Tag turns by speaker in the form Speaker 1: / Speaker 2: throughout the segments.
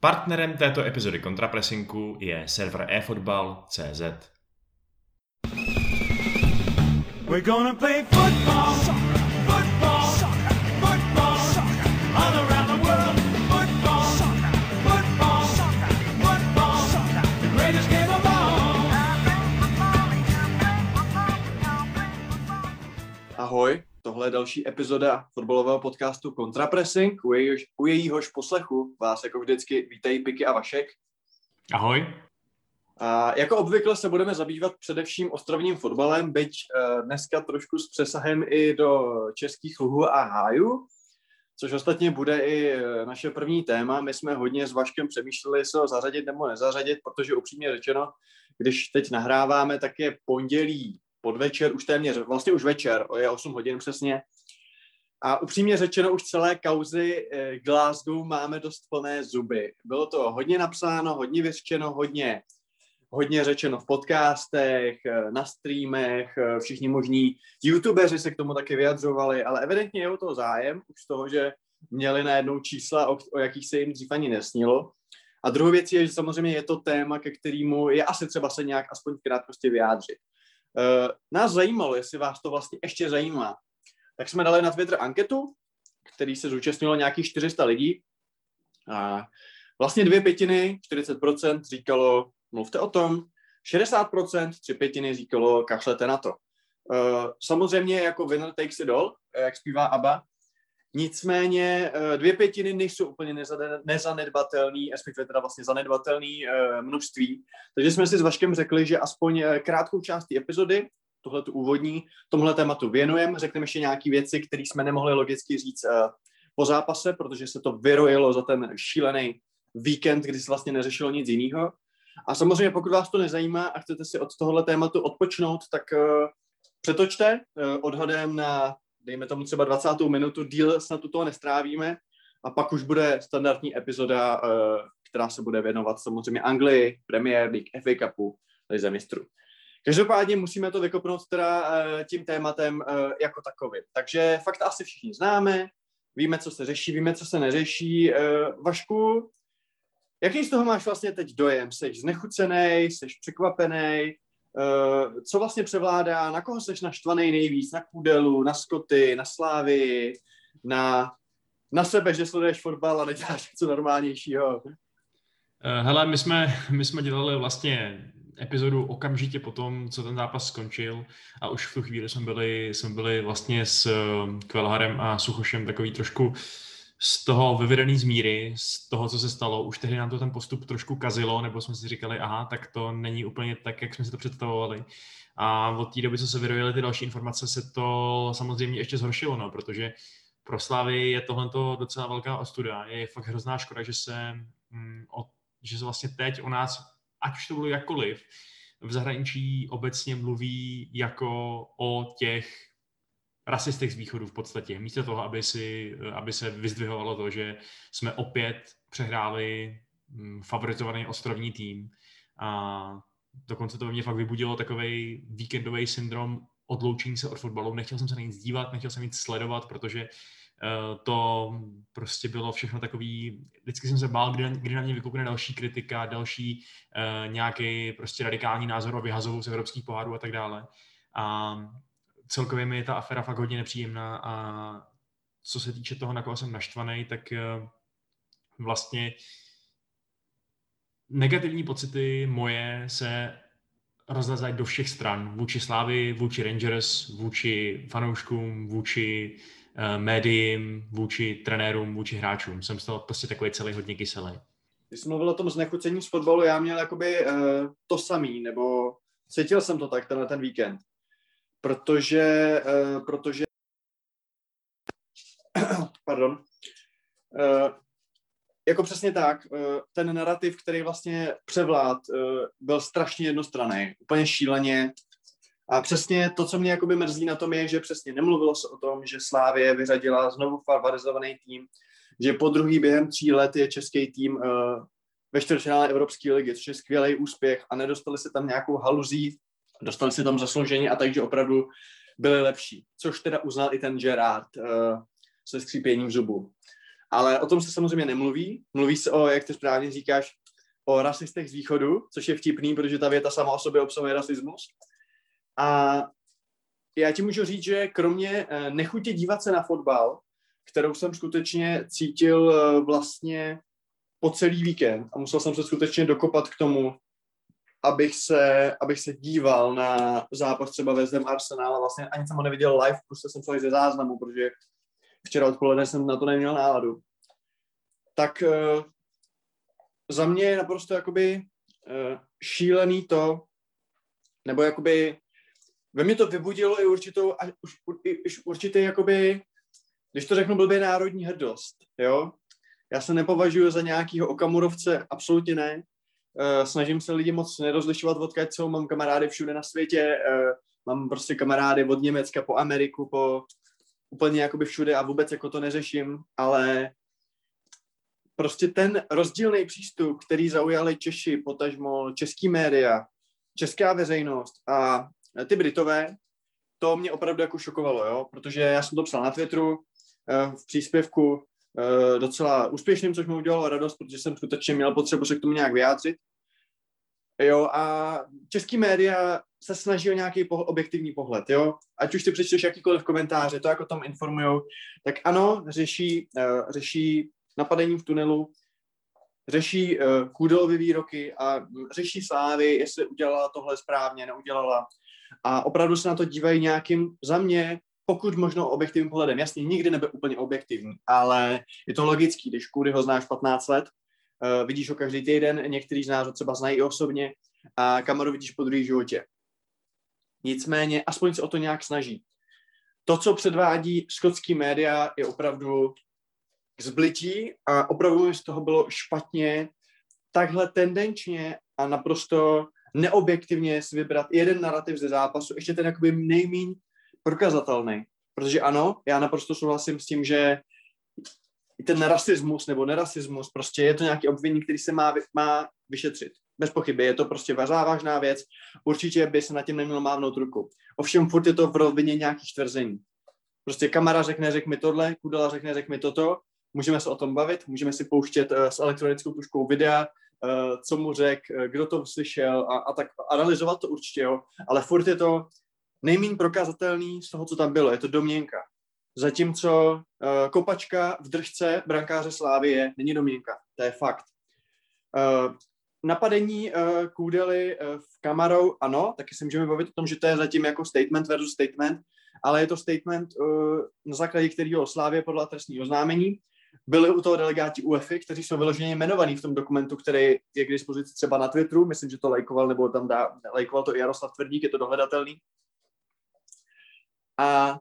Speaker 1: Partnerem této epizody kontrapresinku je server eFootball.cz. We're gonna play football, football, football, all around the world. Football, football, football, the greatest game of all. Ahoj, tohle je další epizoda fotbalového podcastu Contrapressing. U, jejíhož, u jejíhož poslechu vás jako vždycky vítají Piky a Vašek.
Speaker 2: Ahoj.
Speaker 1: A jako obvykle se budeme zabývat především ostrovním fotbalem, byť uh, dneska trošku s přesahem i do českých luhů a hájů, což ostatně bude i eh, naše první téma. My jsme hodně s Vaškem přemýšleli, se ho zařadit nebo nezařadit, protože upřímně řečeno, když teď nahráváme, tak je pondělí podvečer, už téměř, vlastně už večer, je 8 hodin přesně. A upřímně řečeno, už celé kauzy eh, Glasgow máme dost plné zuby. Bylo to hodně napsáno, hodně vyřčeno, hodně, hodně řečeno v podcastech, eh, na streamech, eh, všichni možní youtubeři se k tomu taky vyjadřovali, ale evidentně je o to zájem, už z toho, že měli najednou čísla, o, o jakých se jim dřív ani nesnilo. A druhou věcí je, že samozřejmě je to téma, ke kterému je asi třeba se nějak aspoň v krátkosti vyjádřit. Uh, nás zajímalo, jestli vás to vlastně ještě zajímá. Tak jsme dali na Twitter anketu, který se zúčastnilo nějakých 400 lidí. A vlastně dvě pětiny, 40% říkalo, mluvte o tom, 60%, tři pětiny říkalo, kašlete na to. Uh, samozřejmě jako winner takes it all, jak zpívá ABBA, Nicméně eh, dvě pětiny nejsou úplně nezanedbatelný, respektive teda vlastně zanedbatelný eh, množství. Takže jsme si s Vaškem řekli, že aspoň eh, krátkou část epizody, tohle tu úvodní, tomuhle tématu věnujeme. Řekneme ještě nějaké věci, které jsme nemohli logicky říct po zápase, protože se to vyrojilo za ten šílený víkend, kdy se vlastně neřešilo nic jiného. A samozřejmě, pokud vás to nezajímá a chcete si od tohohle tématu odpočnout, tak přetočte odhadem na dejme tomu třeba 20. minutu, díl snad u toho nestrávíme a pak už bude standardní epizoda, eh, která se bude věnovat samozřejmě Anglii, Premier League, FA Cupu, Lize mistrů. Každopádně musíme to vykopnout teda eh, tím tématem eh, jako takovým. Takže fakt asi všichni známe, víme, co se řeší, víme, co se neřeší. Vašku, jaký z toho máš vlastně teď dojem? Jsi znechucený, jsi překvapený, co vlastně převládá, na koho seš naštvaný nejvíc, na Kudelu, na Skoty, na Slávy, na, na sebe, že sleduješ fotbal a neděláš něco normálnějšího? Uh,
Speaker 2: hele, my jsme, my jsme dělali vlastně epizodu okamžitě po tom, co ten zápas skončil a už v tu chvíli jsme byli, jsme byli vlastně s Kvelharem a Suchošem takový trošku uh, z toho vyvedený z míry, z toho, co se stalo, už tehdy nám to ten postup trošku kazilo, nebo jsme si říkali, aha, tak to není úplně tak, jak jsme si to představovali. A od té doby, co se vyrojily ty další informace, se to samozřejmě ještě zhoršilo, no, protože pro Slavy je tohle docela velká ostuda. Je fakt hrozná škoda, že se, mm, o, že se vlastně teď o nás, ať už to bylo jakkoliv, v zahraničí obecně mluví jako o těch rasistech z východu v podstatě. Místo toho, aby, si, aby se vyzdvihovalo to, že jsme opět přehráli mm, favorizovaný ostrovní tým a dokonce to ve mně fakt vybudilo takový víkendový syndrom odloučení se od fotbalu. Nechtěl jsem se na nic dívat, nechtěl jsem nic sledovat, protože uh, to prostě bylo všechno takový, vždycky jsem se bál, kdy, kdy na mě vykoukne další kritika, další uh, nějaký prostě radikální názor o vyhazovou z evropských pohárů a tak dále. A celkově mi je ta afera fakt hodně nepříjemná a co se týče toho, na koho jsem naštvaný, tak eh, vlastně negativní pocity moje se rozlezají do všech stran. Vůči Slávy, vůči Rangers, vůči fanouškům, vůči uh, médiím, vůči trenérům, vůči hráčům. Jsem z toho prostě takový celý hodně kyselý.
Speaker 1: Když jsi mluvil o tom znechucení z fotbalu, já měl jakoby uh, to samý, nebo cítil jsem to tak tenhle ten víkend protože, uh, protože pardon, uh, jako přesně tak, uh, ten narrativ, který vlastně převlád, byl strašně jednostranný, úplně šíleně. A přesně to, co mě jakoby mrzí na tom, je, že přesně nemluvilo se o tom, že Slávě vyřadila znovu favorizovaný tým, že po druhý během tří let je český tým ve čtvrtfinále Evropské ligy, což je skvělý úspěch a nedostali se tam nějakou haluzí dostali si tam zasloužení a takže opravdu byli lepší, což teda uznal i ten Gerard uh, se skřípěním zubu. Ale o tom se samozřejmě nemluví. Mluví se o, jak ty správně říkáš, o rasistech z východu, což je vtipný, protože ta věta sama o sobě obsahuje rasismus. A já ti můžu říct, že kromě eh, nechutě dívat se na fotbal, kterou jsem skutečně cítil eh, vlastně po celý víkend a musel jsem se skutečně dokopat k tomu, abych se, abych se díval na zápas třeba ve Zdem Arsenal a vlastně ani jsem ho neviděl live, prostě jsem se ze záznamu, protože včera odpoledne jsem na to neměl náladu. Tak uh, za mě je naprosto jakoby uh, šílený to, nebo jakoby ve mně to vybudilo i určitou, a už, i, už určitý jakoby, když to řeknu blbě, národní hrdost, jo. Já se nepovažuji za nějakýho okamurovce, absolutně ne. Uh, snažím se lidi moc nerozlišovat, odkud jsou, mám kamarády všude na světě, uh, mám prostě kamarády od Německa po Ameriku, po úplně jakoby všude a vůbec jako to neřeším, ale prostě ten rozdílný přístup, který zaujali Češi, potažmo český média, česká veřejnost a ty Britové, to mě opravdu jako šokovalo, jo, protože já jsem to psal na Twitteru eh, v příspěvku eh, docela úspěšným, což mi udělalo radost, protože jsem skutečně měl potřebu se k tomu nějak vyjádřit. Jo, a český média se snaží o nějaký po, objektivní pohled, jo. Ať už ty přečteš jakýkoliv komentáře, to, jako tam informujou, tak ano, řeší, uh, řeší napadení v tunelu, řeší uh, kůdelové výroky a řeší slávy, jestli udělala tohle správně, neudělala. A opravdu se na to dívají nějakým, za mě, pokud možno objektivním pohledem. Jasně, nikdy nebyl úplně objektivní, ale je to logický, když Kudy ho znáš 15 let, uh, vidíš ho každý týden, některý z nás ho třeba znají i osobně a kameru vidíš po druhý životě. Nicméně, aspoň se o to nějak snaží. To, co předvádí skotský média, je opravdu zblití a opravdu z toho bylo špatně takhle tendenčně a naprosto neobjektivně si vybrat jeden narrativ ze zápasu, ještě ten jakoby nejmíň prokazatelný. Protože ano, já naprosto souhlasím s tím, že ten rasismus nebo nerasismus, prostě je to nějaký obvinění, který se má, má vyšetřit. Bez pochyby, je to prostě závažná věc, určitě by se na tím nemělo mávnout ruku. Ovšem furt je to v rovině nějakých tvrzení. Prostě kamera řekne, řek mi tohle, Kudela řekne, řek mi toto, můžeme se o tom bavit, můžeme si pouštět uh, s elektronickou tuškou videa, uh, co mu řek, uh, kdo to slyšel a, a tak analyzovat to určitě, jo. Ale furt je to nejméně prokazatelný z toho, co tam bylo, je to domněnka. Zatímco uh, kopačka v držce brankáře Slávie není domněnka, to je fakt. Uh, napadení uh, Kůdely uh, v kamarou, ano, taky se můžeme bavit o tom, že to je zatím jako statement versus statement, ale je to statement, uh, na základě kterého Slávě podle trestního oznámení. Byli u toho delegáti UEFI, kteří jsou vyloženě jmenovaní v tom dokumentu, který je k dispozici třeba na Twitteru, myslím, že to lajkoval, nebo tam dá, lajkoval to i Jaroslav Tvrdík, je to dohledatelný. A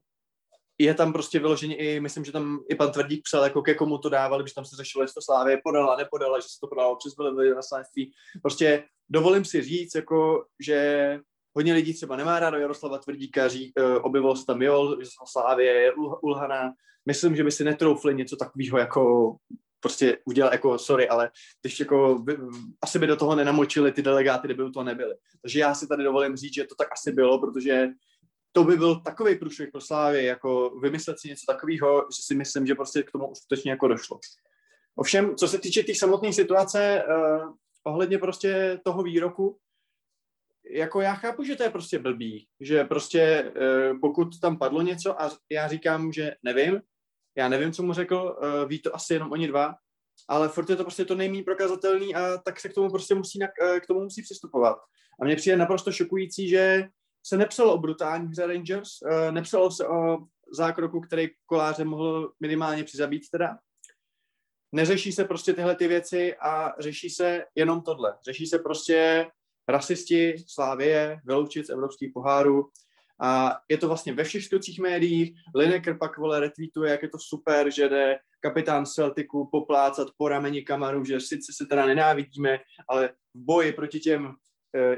Speaker 1: je tam prostě vyloženě i, myslím, že tam i pan Tvrdík psal, jako ke komu to dávali, když tam se řešilo, jestli to Slávě podala, nepodala, že se to podalo přes velvyslanectví. Prostě dovolím si říct, jako, že hodně lidí třeba nemá rádo Jaroslava Tvrdíka, ří, uh, objevilo se tam jo, že Slávě je ulhaná. Myslím, že by si netroufli něco takového jako prostě udělat, jako sorry, ale když jako, by, asi by do toho nenamočili ty delegáty, kdyby u toho nebyli. Takže já si tady dovolím říct, že to tak asi bylo, protože to by byl takový průšvih pro Slávy, jako vymyslet si něco takového, že si myslím, že prostě k tomu skutečně jako došlo. Ovšem, co se týče té tý samotné situace, uh, ohledně prostě toho výroku, jako já chápu, že to je prostě blbý, že prostě uh, pokud tam padlo něco a já říkám, že nevím, já nevím, co mu řekl, uh, ví to asi jenom oni dva, ale furt je to prostě to nejméně prokazatelný a tak se k tomu prostě musí, na, k tomu musí přistupovat. A mně přijde naprosto šokující, že se nepsalo o brutální hře Rangers, uh, nepsalo se o zákroku, který koláře mohl minimálně přizabít teda. Neřeší se prostě tyhle ty věci a řeší se jenom tohle. Řeší se prostě rasisti, Slávie, vyloučit z evropských pohárů. A je to vlastně ve všech skutcích médiích. Lineker pak vole retweetuje, jak je to super, že jde kapitán Celticu poplácat po rameni kamaru, že sice se teda nenávidíme, ale v boji proti těm Eh,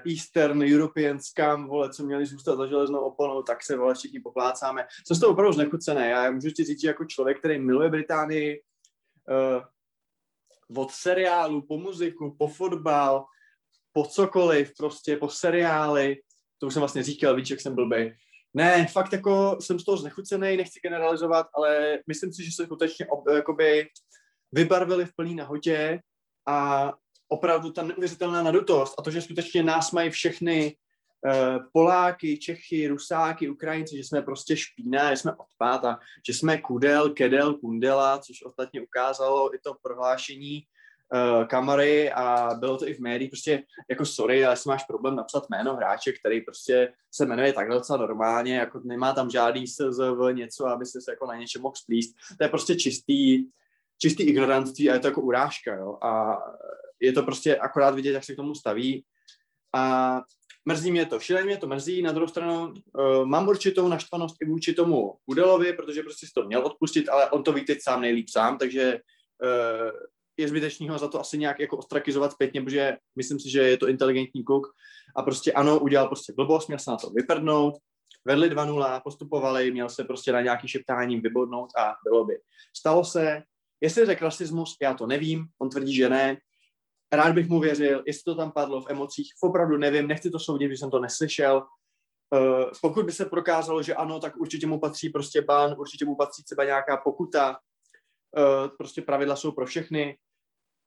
Speaker 1: Eastern European scam, vole, co měli zůstat za železnou oponou, tak se, vole, všichni poplácáme. Co z toho opravdu znechucené. Já můžu ti říct, že jako člověk, který miluje Británii, uh, od seriálu, po muziku, po fotbal, po cokoliv, prostě po seriály, to už jsem vlastně říkal, víš, jak jsem blbej, Ne, fakt jako jsem z toho znechucený, nechci generalizovat, ale myslím si, že se skutečně ob, jakoby vybarvili v plný nahotě a opravdu ta neuvěřitelná nadutost a to, že skutečně nás mají všechny uh, Poláky, Čechy, Rusáky, Ukrajinci, že jsme prostě špína, že jsme odpad a že jsme kudel, kedel, kundela, což ostatně ukázalo i to prohlášení uh, kamery a bylo to i v médiích, prostě jako sorry, ale jestli máš problém napsat jméno hráče, který prostě se jmenuje takhle docela normálně, jako nemá tam žádný SZV, něco, aby se jako na něčem mohl splíst, to je prostě čistý, čistý ignorantství a je to jako urážka, jo, a je to prostě akorát vidět, jak se k tomu staví. A mrzí mě to, šíleně mě to mrzí, na druhou stranu uh, mám určitou naštvanost i vůči tomu Kudelovi, protože prostě si to měl odpustit, ale on to ví teď sám nejlíp sám, takže uh, je zbytečný ho za to asi nějak jako ostrakizovat zpětně, protože myslím si, že je to inteligentní kluk. A prostě ano, udělal prostě blbost, měl se na to vyprdnout, vedli 2-0, postupovali, měl se prostě na nějaký šeptání vybodnout a bylo by. Stalo se, jestli řekl rasismus, já to nevím, on tvrdí, že ne, rád bych mu věřil, jestli to tam padlo v emocích, opravdu nevím, nechci to soudit, když jsem to neslyšel. Uh, pokud by se prokázalo, že ano, tak určitě mu patří prostě ban, určitě mu patří třeba nějaká pokuta, uh, prostě pravidla jsou pro všechny.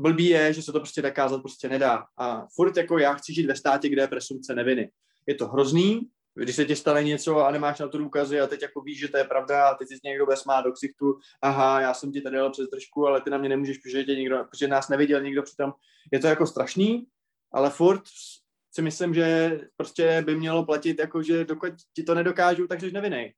Speaker 1: Blbý je, že se to prostě dokázat prostě nedá. A furt jako já chci žít ve státě, kde je presumce neviny. Je to hrozný, když se ti stane něco a nemáš na to důkazy a teď jako víš, že to je pravda a teď si někdo smát do ksichtu, aha, já jsem ti tady dal přes držku, ale ty na mě nemůžeš, protože, tě někdo, protože nás neviděl někdo přitom. Je to jako strašný, ale furt si myslím, že prostě by mělo platit, jako že dokud ti to nedokážu, takže nevinej.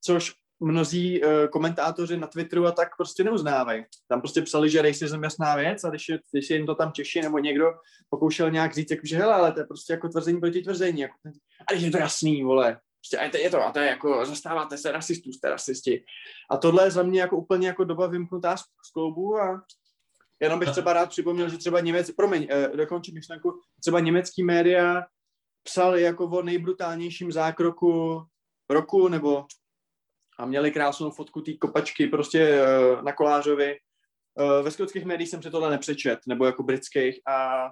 Speaker 1: Což mnozí uh, komentátoři na Twitteru a tak prostě neuznávají. Tam prostě psali, že racism je jasná věc a když, je, když je jim to tam Češi nebo někdo pokoušel nějak říct, jako, že hele, ale to je prostě jako tvrzení proti tvrzení. Jako, a když je to jasný, vole. Prostě, a to je to, a to je jako, zastáváte se rasistů, jste rasisti. A tohle je za mě jako úplně jako doba vymknutá z, z kloubu a jenom bych třeba rád připomněl, že třeba Němec, promiň, eh, dokončím myšlenku, třeba německý média psali jako o nejbrutálnějším zákroku roku nebo a měli krásnou fotku té kopačky prostě uh, na kolářovi. Uh, ve skotských médiích jsem se tohle nepřečet, nebo jako britských a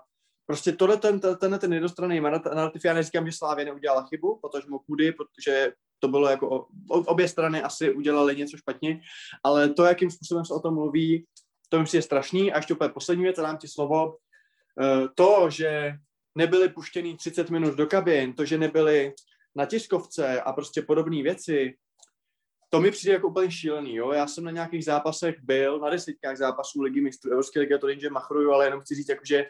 Speaker 1: prostě tohle ten, ten, ten, jednostranný narrativ, já neříkám, že Slávě neudělala chybu, protože mu kudy, protože to bylo jako, obě strany asi udělali něco špatně, ale to, jakým způsobem se o tom mluví, to mi je strašný. A ještě úplně poslední věc, dám ti slovo. Eh, to, že nebyli puštěni 30 minut do kabin, to, že nebyli na tiskovce a prostě podobné věci, to mi přijde jako úplně šílený, jo. Já jsem na nějakých zápasech byl, na desítkách zápasů ligy mistrů, Evropské ligy, to že machruju, ale jenom chci říct, jako, že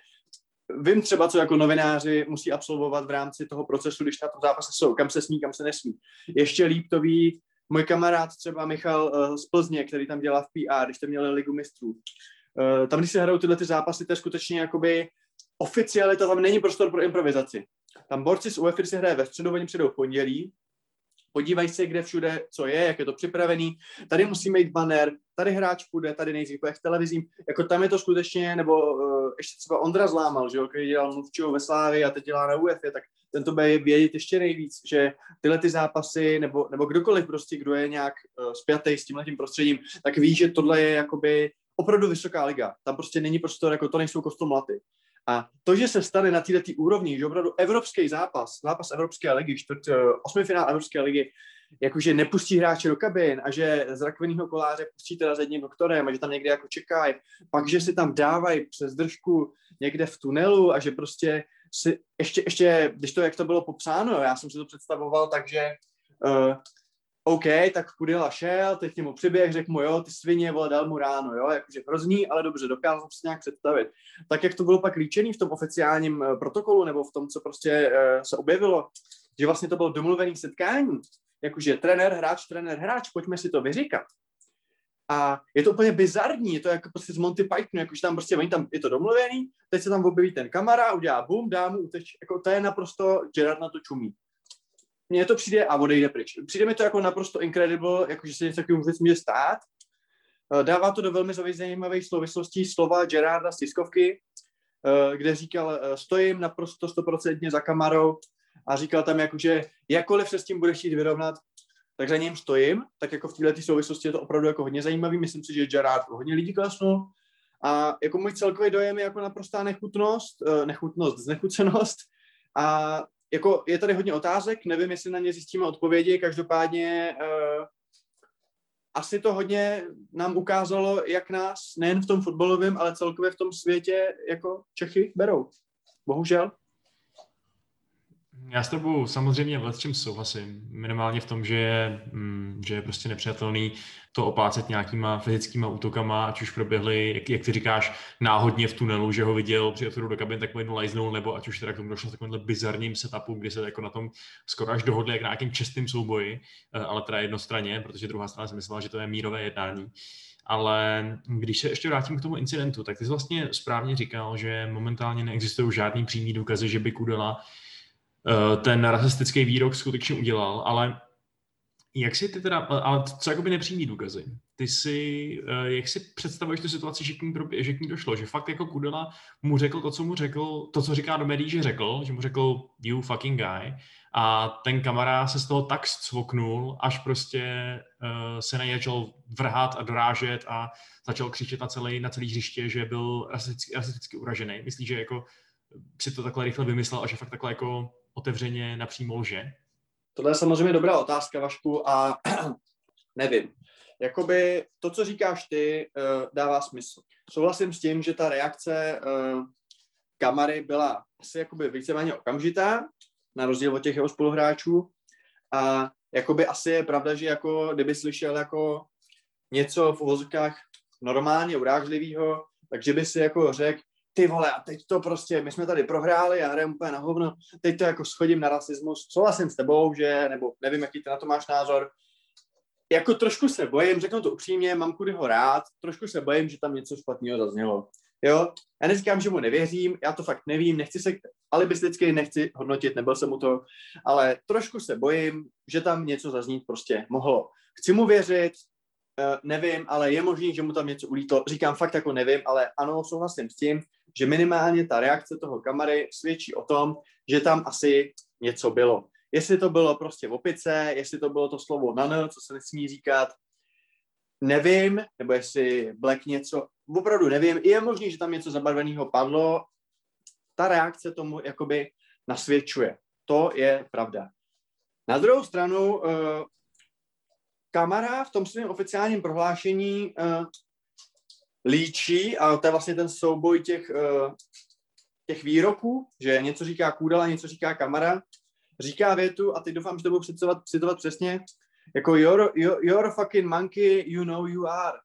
Speaker 1: vím třeba, co jako novináři musí absolvovat v rámci toho procesu, když na tom zápase jsou, kam se smí, kam se nesmí. Ještě líp to ví můj kamarád třeba Michal uh, z Plzně, který tam dělá v PR, když jste měli ligu mistrů. Uh, tam, když se hrajou tyhle ty zápasy, to je skutečně jakoby oficialita, tam není prostor pro improvizaci. Tam borci z UEFA se hraje ve středu, oni přijdou v pondělí, podívají se, kde všude, co je, jak je to připravený, tady musí mít banner, tady hráč půjde, tady nejdřív jak televizím, jako tam je to skutečně, nebo uh, ještě třeba Ondra zlámal, že jo, který dělal mluvčího ve Slávě a teď dělá na UEFA, tak ten to bude vědět ještě nejvíc, že tyhle ty zápasy, nebo, nebo kdokoliv prostě, kdo je nějak uh, spjatý s tímhle tím prostředím, tak ví, že tohle je jakoby opravdu vysoká liga. Tam prostě není prostor, jako to nejsou kostomlaty. A to, že se stane na této úrovni, že opravdu evropský zápas, zápas Evropské ligy, čtvrt, eh, osmifinál Evropské ligy, jakože nepustí hráče do kabin a že z rakovinného koláře pustí teda s jedním doktorem a že tam někde jako čekají, pak, že si tam dávají přes držku někde v tunelu a že prostě si, ještě, ještě, když to, jak to bylo popsáno, já jsem si to představoval, takže uh, OK, tak Kudila šel, teď němu přiběh, řekl mu, jo, ty svině, vole, dal mu ráno, jo, jakože hrozný, ale dobře, dokázal jsem si nějak představit. Tak jak to bylo pak líčený v tom oficiálním uh, protokolu, nebo v tom, co prostě uh, se objevilo, že vlastně to bylo domluvený setkání, jakože trenér, hráč, trenér, hráč, pojďme si to vyříkat. A je to úplně bizarní, je to jako prostě z Monty Pythonu, jakože tam prostě, oni tam, je to domluvený, teď se tam objeví ten kamera, udělá bum, dá mu uteč, jako to je naprosto, Gerard na to čumí mně to přijde a odejde pryč. Přijde mi to jako naprosto incredible, jako že se něco takového vůbec může stát. Eh, dává to do velmi zajímavých souvislostí slova Gerarda z tiskovky, eh, kde říkal, eh, stojím naprosto stoprocentně za kamarou. A říkal tam, jako, že jakkoliv se s tím budeš chtít vyrovnat, tak za ním stojím, tak jako v této souvislosti je to opravdu jako hodně zajímavý, myslím si, že Gerard hodně lidí klesnul. A jako můj celkový dojem je jako naprostá nechutnost, nechutnost, znechucenost. A jako je tady hodně otázek, nevím, jestli na ně zjistíme odpovědi, každopádně uh, asi to hodně nám ukázalo, jak nás nejen v tom fotbalovém, ale celkově v tom světě jako Čechy berou. Bohužel.
Speaker 2: Já s tebou samozřejmě v čem souhlasím. Minimálně v tom, že je, mm, že je prostě nepřijatelný to oplácet nějakýma fyzickýma útokama, ať už proběhly, jak, jak ty říkáš, náhodně v tunelu, že ho viděl při odchodu do kabin, tak mu jednu nebo ať už teda k tomu došlo takovýmhle bizarním setupu, kdy se jako na tom skoro až dohodli jak na nějakým čestným souboji, eh, ale teda jednostranně, protože druhá strana si myslela, že to je mírové jednání. Ale když se ještě vrátím k tomu incidentu, tak ty jsi vlastně správně říkal, že momentálně neexistují žádný přímý důkazy, že by Kudela ten rasistický výrok skutečně udělal, ale jak si ty teda, ale co jakoby nepřímý důkazy? Ty si, eh, jak si představuješ tu situaci, že k, ní, že k ní došlo? Že fakt jako Kudela mu řekl to, co mu řekl, to, co říká do médií, že řekl, že mu řekl you fucking guy a ten kamarád se z toho tak svoknul, až prostě uh, se začal vrhat a dorážet a začal křičet na celý, na celý hřiště, že byl rasisticky, rasisticky uražený. Myslíš, že jako si to takhle rychle vymyslel a že fakt takhle jako otevřeně napřímo lže?
Speaker 1: Tohle je samozřejmě dobrá otázka, Vašku, a nevím. Jakoby to, co říkáš ty, uh, dává smysl. Souhlasím s tím, že ta reakce uh, Kamary byla asi jakoby víceméně okamžitá, na rozdíl od těch jeho spoluhráčů. A jakoby asi je pravda, že jako kdyby slyšel jako něco v uvozkách normálně urážlivého, takže by si jako řekl, ty vole, a teď to prostě, my jsme tady prohráli, já hraju úplně na hovno, teď to jako schodím na rasismus, souhlasím s tebou, že, nebo nevím, jaký ty na to máš názor, jako trošku se bojím, řeknu to upřímně, mám kudy ho rád, trošku se bojím, že tam něco špatného zaznělo. Jo, já neříkám, že mu nevěřím, já to fakt nevím, nechci se, alibisticky nechci hodnotit, nebyl jsem mu to, ale trošku se bojím, že tam něco zaznít prostě mohlo. Chci mu věřit, uh, nevím, ale je možný, že mu tam něco ulítlo. Říkám fakt jako nevím, ale ano, souhlasím s tím, že minimálně ta reakce toho kamary svědčí o tom, že tam asi něco bylo. Jestli to bylo prostě v opice, jestli to bylo to slovo nan, co se nesmí říkat, nevím, nebo jestli Black něco, opravdu nevím. Je možný, že tam něco zabarveného padlo. Ta reakce tomu jakoby nasvědčuje. To je pravda. Na druhou stranu, uh, Kamara v tom svém oficiálním prohlášení uh, líčí, a to je vlastně ten souboj těch, uh, těch výroků, že něco říká Kůdala, něco říká Kamara, říká větu, a teď doufám, že to budu citovat, citovat přesně, jako you're, you're, you're fucking monkey, you know you are.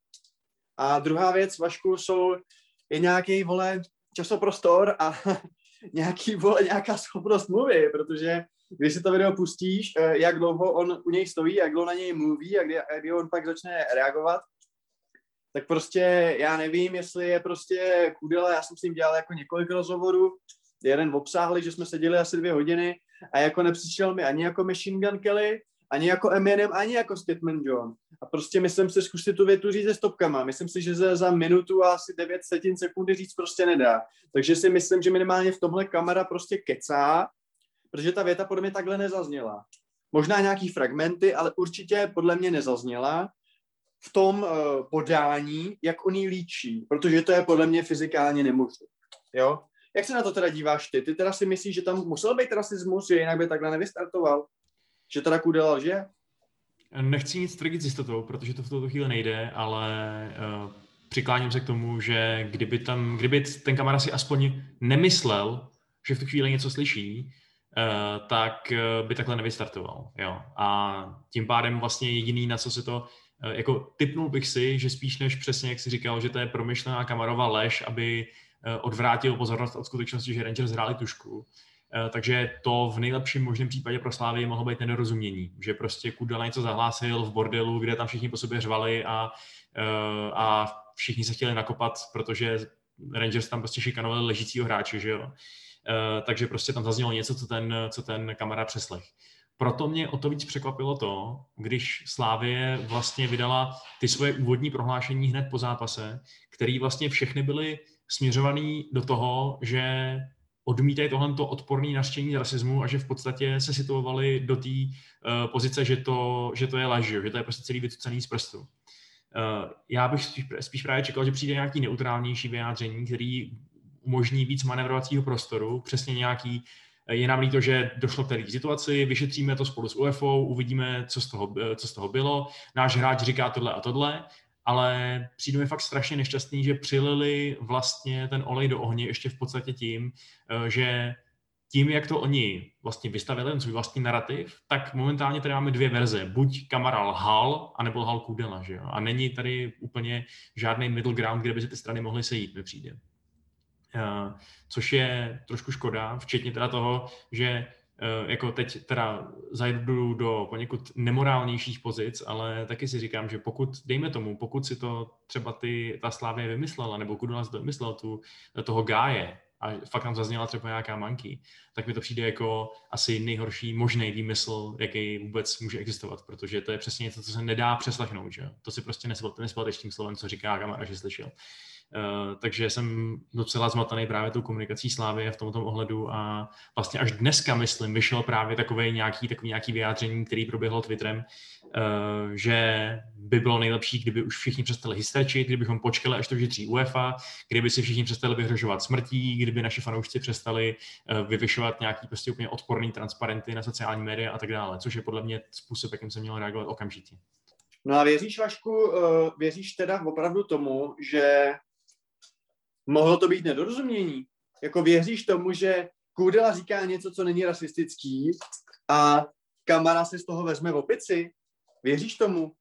Speaker 1: A druhá věc, Vašku, jsou, je nějaký, vole, časoprostor a nějaký, vole, nějaká schopnost mluvy, protože když si to video pustíš, eh, jak dlouho on u něj stojí, jak dlouho na něj mluví a kdy, kdy on pak začne reagovat, tak prostě já nevím, jestli je prostě Kudela, já jsem s ním dělal jako několik rozhovorů, jeden obsáhlý, že jsme seděli asi dvě hodiny a jako nepřišel mi ani jako Machine Gun Kelly, ani jako Eminem, ani jako Stepman John. A prostě myslím si zkusit tu větu říct se stopkama. Myslím si, že za, za minutu a asi 9 setin sekundy říct prostě nedá. Takže si myslím, že minimálně v tomhle kamera prostě kecá, protože ta věta podle mě takhle nezazněla. Možná nějaký fragmenty, ale určitě podle mě nezazněla v tom uh, podání, jak on ji líčí, protože to je podle mě fyzikálně nemožné. Jo? Jak se na to teda díváš ty? Ty teda si myslíš, že tam musel být rasismus, že jinak by takhle nevystartoval? Že teda Kudela že?
Speaker 2: Nechci nic tvrdit s jistotou, protože to v tuto chvíli nejde, ale uh, přikláním se k tomu, že kdyby, tam, kdyby ten kamarád si aspoň nemyslel, že v tu chvíli něco slyší, uh, tak uh, by takhle nevystartoval. Jo. A tím pádem vlastně jediný, na co se to Eh, jako typnul bych si, že spíš než přesně, jak si říkal, že to je promyšlená kamarová lež, aby eh, odvrátil pozornost od skutečnosti, že Rangers hráli tušku. Eh, takže to v nejlepším možném případě pro Slávy mohlo být nedorozumění, že prostě Kudela něco zahlásil v bordelu, kde tam všichni po sobě řvali a, a všichni se chtěli nakopat, protože Rangers tam prostě šikanovali ležícího hráče, že jo. Takže prostě tam zaznělo něco, co ten, co ten kamarád přeslech proto mě o to víc překvapilo to, když Slávie vlastně vydala ty svoje úvodní prohlášení hned po zápase, který vlastně všechny byly směřovaný do toho, že odmítají tohle odporný naštění rasismu a že v podstatě se situovali do té uh, pozice, že to, že to je lež, že to je prostě celý vycucený z prstu. Uh, já bych spíš, spíš právě čekal, že přijde nějaký neutrálnější vyjádření, který umožní víc manevrovacího prostoru, přesně nějaký je nám líto, že došlo k té situaci, vyšetříme to spolu s UFO, uvidíme, co z toho, co z toho bylo. Náš hráč říká tohle a tohle, ale přijde mi fakt strašně nešťastný, že přilili vlastně ten olej do ohně ještě v podstatě tím, eh, že tím, jak to oni vlastně vystavili, ten svůj vlastní narrativ, tak momentálně tady máme dvě verze. Buď Kamara lhal, anebo lhal Kudela, že jo? A není tady úplně žádný middle ground, kde by se ty strany mohly sejít, mi přijde. Uh, což je trošku škoda, včetně teda toho, že uh, jako teď teda zajdu do poněkud nemorálnějších pozic, ale taky si říkám, že pokud, dejme tomu, pokud si to třeba ty, ta Slávě vymyslela, nebo si to vymyslel, tu, toho gáje, a fakt tam zazněla třeba nějaká manky, tak mi to přijde jako asi nejhorší možný výmysl, jaký vůbec může existovat, protože to je přesně něco, co se nedá přeslechnout, že? To si prostě nesplateš tím slovem, co říká kamera, že slyšel. Uh, takže jsem docela zmatený právě tou komunikací Slávy v tomto ohledu a vlastně až dneska, myslím, vyšel právě takový nějaký, takový nějaký vyjádření, který proběhlo Twitterem, uh, že by bylo nejlepší, kdyby už všichni přestali hysterčit, kdybychom počkali, až to vyšetří UEFA, kdyby si všichni přestali vyhrožovat smrtí, kdyby naši fanoušci přestali uh, vyvyšovat nějaký prostě úplně odporný transparenty na sociální média a tak dále, což je podle mě způsob, jakým se mělo reagovat okamžitě.
Speaker 1: No a věříš, Vašku, věříš teda opravdu tomu, že Mohlo to být nedorozumění. Jako věříš tomu, že Kudela říká něco, co není rasistický a Kamara si z toho vezme v opici? Věříš tomu?
Speaker 2: Uh,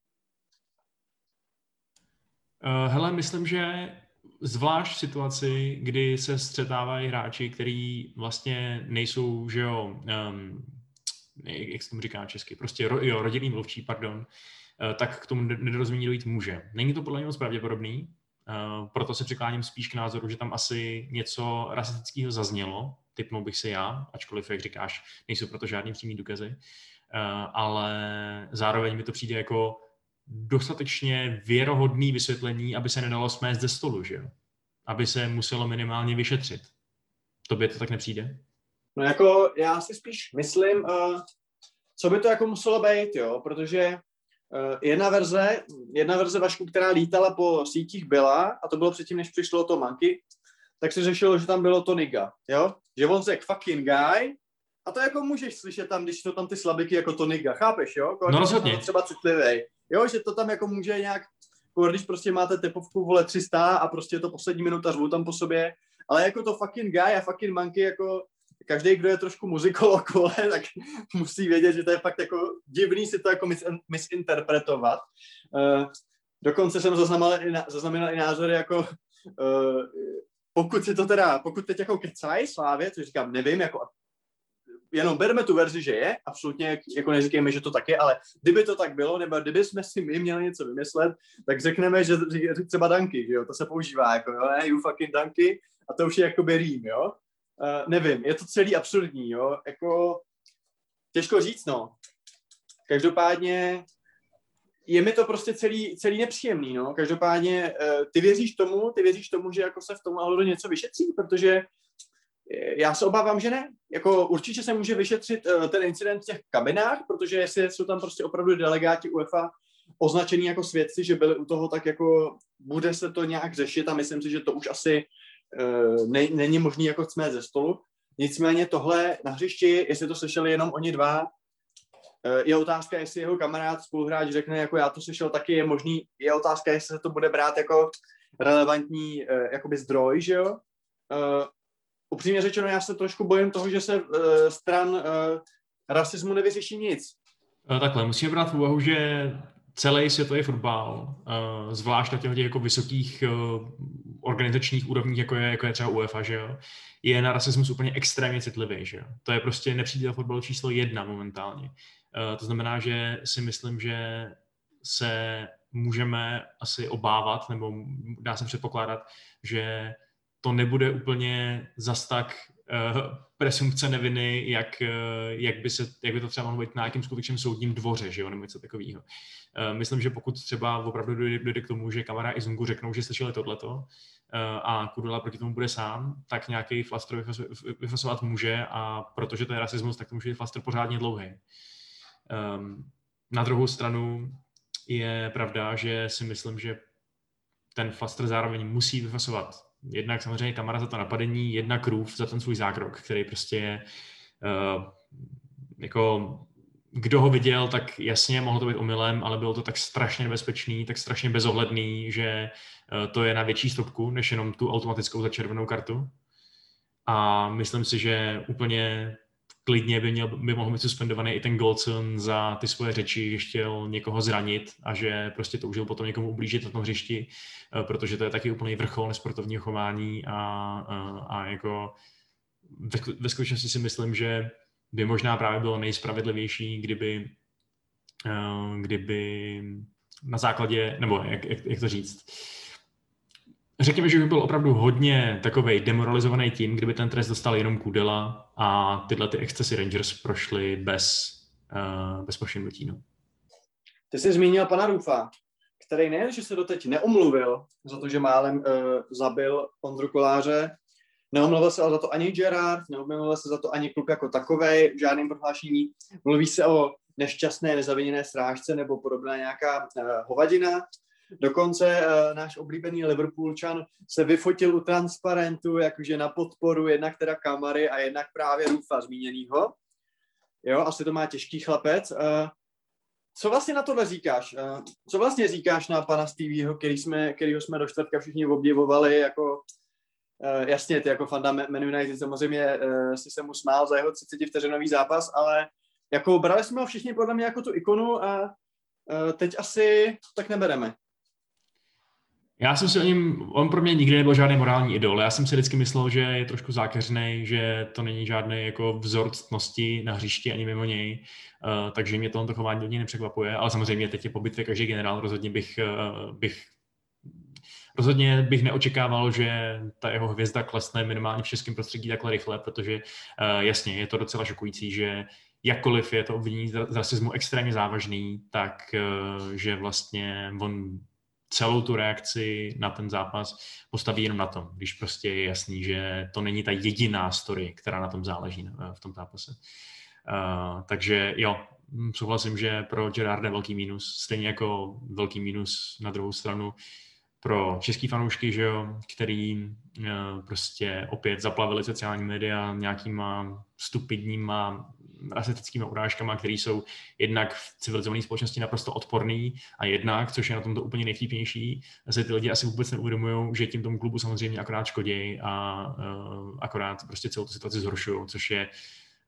Speaker 2: hele, myslím, že zvlášť v situaci, kdy se střetávají hráči, kteří vlastně nejsou, že jo, um, jak se tomu říká česky, prostě ro, jo, rodinný mluvčí, pardon, uh, tak k tomu nedorozumění dojít může. Není to podle mě moc pravděpodobný, proto se přikláním spíš k názoru, že tam asi něco rasistického zaznělo, typnul bych si já, ačkoliv, jak říkáš, nejsou proto žádný přímý důkazy, uh, ale zároveň mi to přijde jako dostatečně věrohodný vysvětlení, aby se nedalo smést ze stolu, že jo? Aby se muselo minimálně vyšetřit. Tobě to tak nepřijde?
Speaker 1: No jako já si spíš myslím, uh, co by to jako muselo být, jo, protože Eh, jedna verze, jedna verze Vašku, která lítala po sítích byla, a to bylo předtím, než přišlo to Monkey, tak se řešilo, že tam bylo to Niga, jo? Že on řekl fucking guy, a to jako můžeš slyšet tam, když jsou tam ty slabiky jako to Niga, chápeš, jo?
Speaker 2: Kolik no rozhodně.
Speaker 1: Třeba citlivý, jo? Že to tam jako může nějak, jako když prostě máte tepovku, vole, 300 a prostě je to poslední minuta, řvou tam po sobě, ale jako to fucking guy a fucking monkey jako každý, kdo je trošku muzikolog, vole, tak musí vědět, že to je fakt jako divný si to jako mis, misinterpretovat. Uh, dokonce jsem zaznamenal i, zaznamenal i názory jako uh, pokud si to teda, pokud teď jako kecají Slávě, což říkám, nevím, jako jenom berme tu verzi, že je, absolutně, jako neříkejme, že to tak je, ale kdyby to tak bylo, nebo kdyby jsme si my měli něco vymyslet, tak řekneme, že třeba danky, že jo, to se používá, jako jo, you fucking danky, a to už je jakoby rým, jo, uh, nevím, je to celý absurdní, jo, jako těžko říct, no. Každopádně je mi to prostě celý, celý nepříjemný, no. Každopádně uh, ty věříš tomu, ty věříš tomu, že jako se v tom ohledu něco vyšetří, protože eh, já se obávám, že ne. Jako určitě se může vyšetřit uh, ten incident v těch kabinách, protože jestli jsou tam prostě opravdu delegáti UEFA označení jako svědci, že byli u toho, tak jako bude se to nějak řešit a myslím si, že to už asi ne, není možný jako jsme ze stolu. Nicméně tohle na hřišti, jestli to slyšeli jenom oni dva, eh, je otázka, jestli jeho kamarád, spoluhráč řekne, jako já to slyšel taky, je možný, je otázka, jestli se to bude brát jako relevantní uh, jakoby zdroj, že jo. Upřímně řečeno, já se trošku bojím toho, že se stran rasismu nevyřeší nic.
Speaker 2: Takhle, musíme brát v úvahu, že celý světový fotbal, zvlášť na těch jako vysokých organizačních úrovních, jako je, jako je třeba UEFA, že jo, je na rasismus úplně extrémně citlivý, že jo. To je prostě nepřítel fotbalu číslo jedna momentálně. Uh, to znamená, že si myslím, že se můžeme asi obávat, nebo dá se předpokládat, že to nebude úplně zas tak presumpce neviny, jak, uh, jak, by se, jak by to třeba mohlo být na nějakým skutečném soudním dvoře, že jo, nebo něco takového. Uh, myslím, že pokud třeba opravdu dojde, k tomu, že Kamara i Zungu řeknou, že slyšeli tohleto, a Kudula proti tomu bude sám, tak nějaký flaster vyfasovat může a protože to je rasismus, tak to může být flaster pořádně dlouhý. Um, na druhou stranu je pravda, že si myslím, že ten flaster zároveň musí vyfasovat jednak samozřejmě Kamara za to napadení, jednak Rův za ten svůj zákrok, který prostě je uh, jako kdo ho viděl, tak jasně, mohlo to být omylem, ale bylo to tak strašně nebezpečný, tak strašně bezohledný, že to je na větší stopku, než jenom tu automatickou za červenou kartu. A myslím si, že úplně klidně by, měl, by mohl být suspendovaný i ten Goldson za ty svoje řeči, že chtěl někoho zranit a že prostě toužil potom někomu ublížit na tom hřišti, eh, protože to je taky úplný vrchol nesportovního chování a, a, a jako ve, ve skutečnosti si myslím, že by možná právě bylo nejspravedlivější, kdyby, eh, kdyby na základě, nebo jak, jak, jak to říct, Řekněme, že by byl opravdu hodně takový demoralizovaný tím, kdyby ten trest dostal jenom Kudela a tyhle ty excesy Rangers prošly bez, uh, bez povšimnutí. No.
Speaker 1: Ty jsi zmínil pana Rufa, který nejen, že se doteď neomluvil za to, že málem uh, zabil Ondru Koláře, neomluvil se ale za to ani Gerard, neomluvil se za to ani klub jako takovej v žádném prohlášení. Mluví se o nešťastné, nezaviněné strážce nebo podobná nějaká uh, hovadina. Dokonce uh, náš oblíbený Liverpoolčan se vyfotil u transparentu, jakože na podporu jednak teda Kamary a jednak právě Rufa zmíněnýho. Jo, asi to má těžký chlapec. Uh, co vlastně na tohle říkáš? Uh, co vlastně říkáš na pana Stevieho, který jsme, kterýho jsme do čtvrtka všichni obdivovali jako uh, jasně, ty jako fanda Man United samozřejmě uh, si se mu smál za jeho 30 vteřinový zápas, ale jako brali jsme ho všichni podle mě jako tu ikonu a uh, teď asi tak nebereme.
Speaker 2: Já jsem si o něm, on pro mě nikdy nebyl žádný morální idol. Já jsem si vždycky myslel, že je trošku zákeřný, že to není žádný jako vzor ctnosti na hřišti ani mimo něj, uh, takže mě to chování od něj nepřekvapuje, ale samozřejmě teď je po bitvě každý generál, rozhodně bych, uh, bych Rozhodně bych neočekával, že ta jeho hvězda klesne minimálně v českém prostředí takhle rychle, protože uh, jasně, je to docela šokující, že jakkoliv je to obvinění z rasismu extrémně závažný, tak uh, že vlastně on celou tu reakci na ten zápas postaví jenom na tom, když prostě je jasný, že to není ta jediná story, která na tom záleží eh, v tom zápase. Uh, takže jo, souhlasím, že pro Gerarda velký mínus, stejně jako velký mínus na druhou stranu pro český fanoušky, že jo, který uh, prostě opět zaplavili sociální média nějakýma stupidníma rasistickými urážkami, které jsou jednak v civilizované společnosti naprosto odporný a jednak, což je na tomto úplně nejvtipnější, se ty lidi asi vůbec neuvědomují, že tím tomu klubu samozřejmě akorát škodí a uh, akorát prostě celou tu situaci zhoršují, což je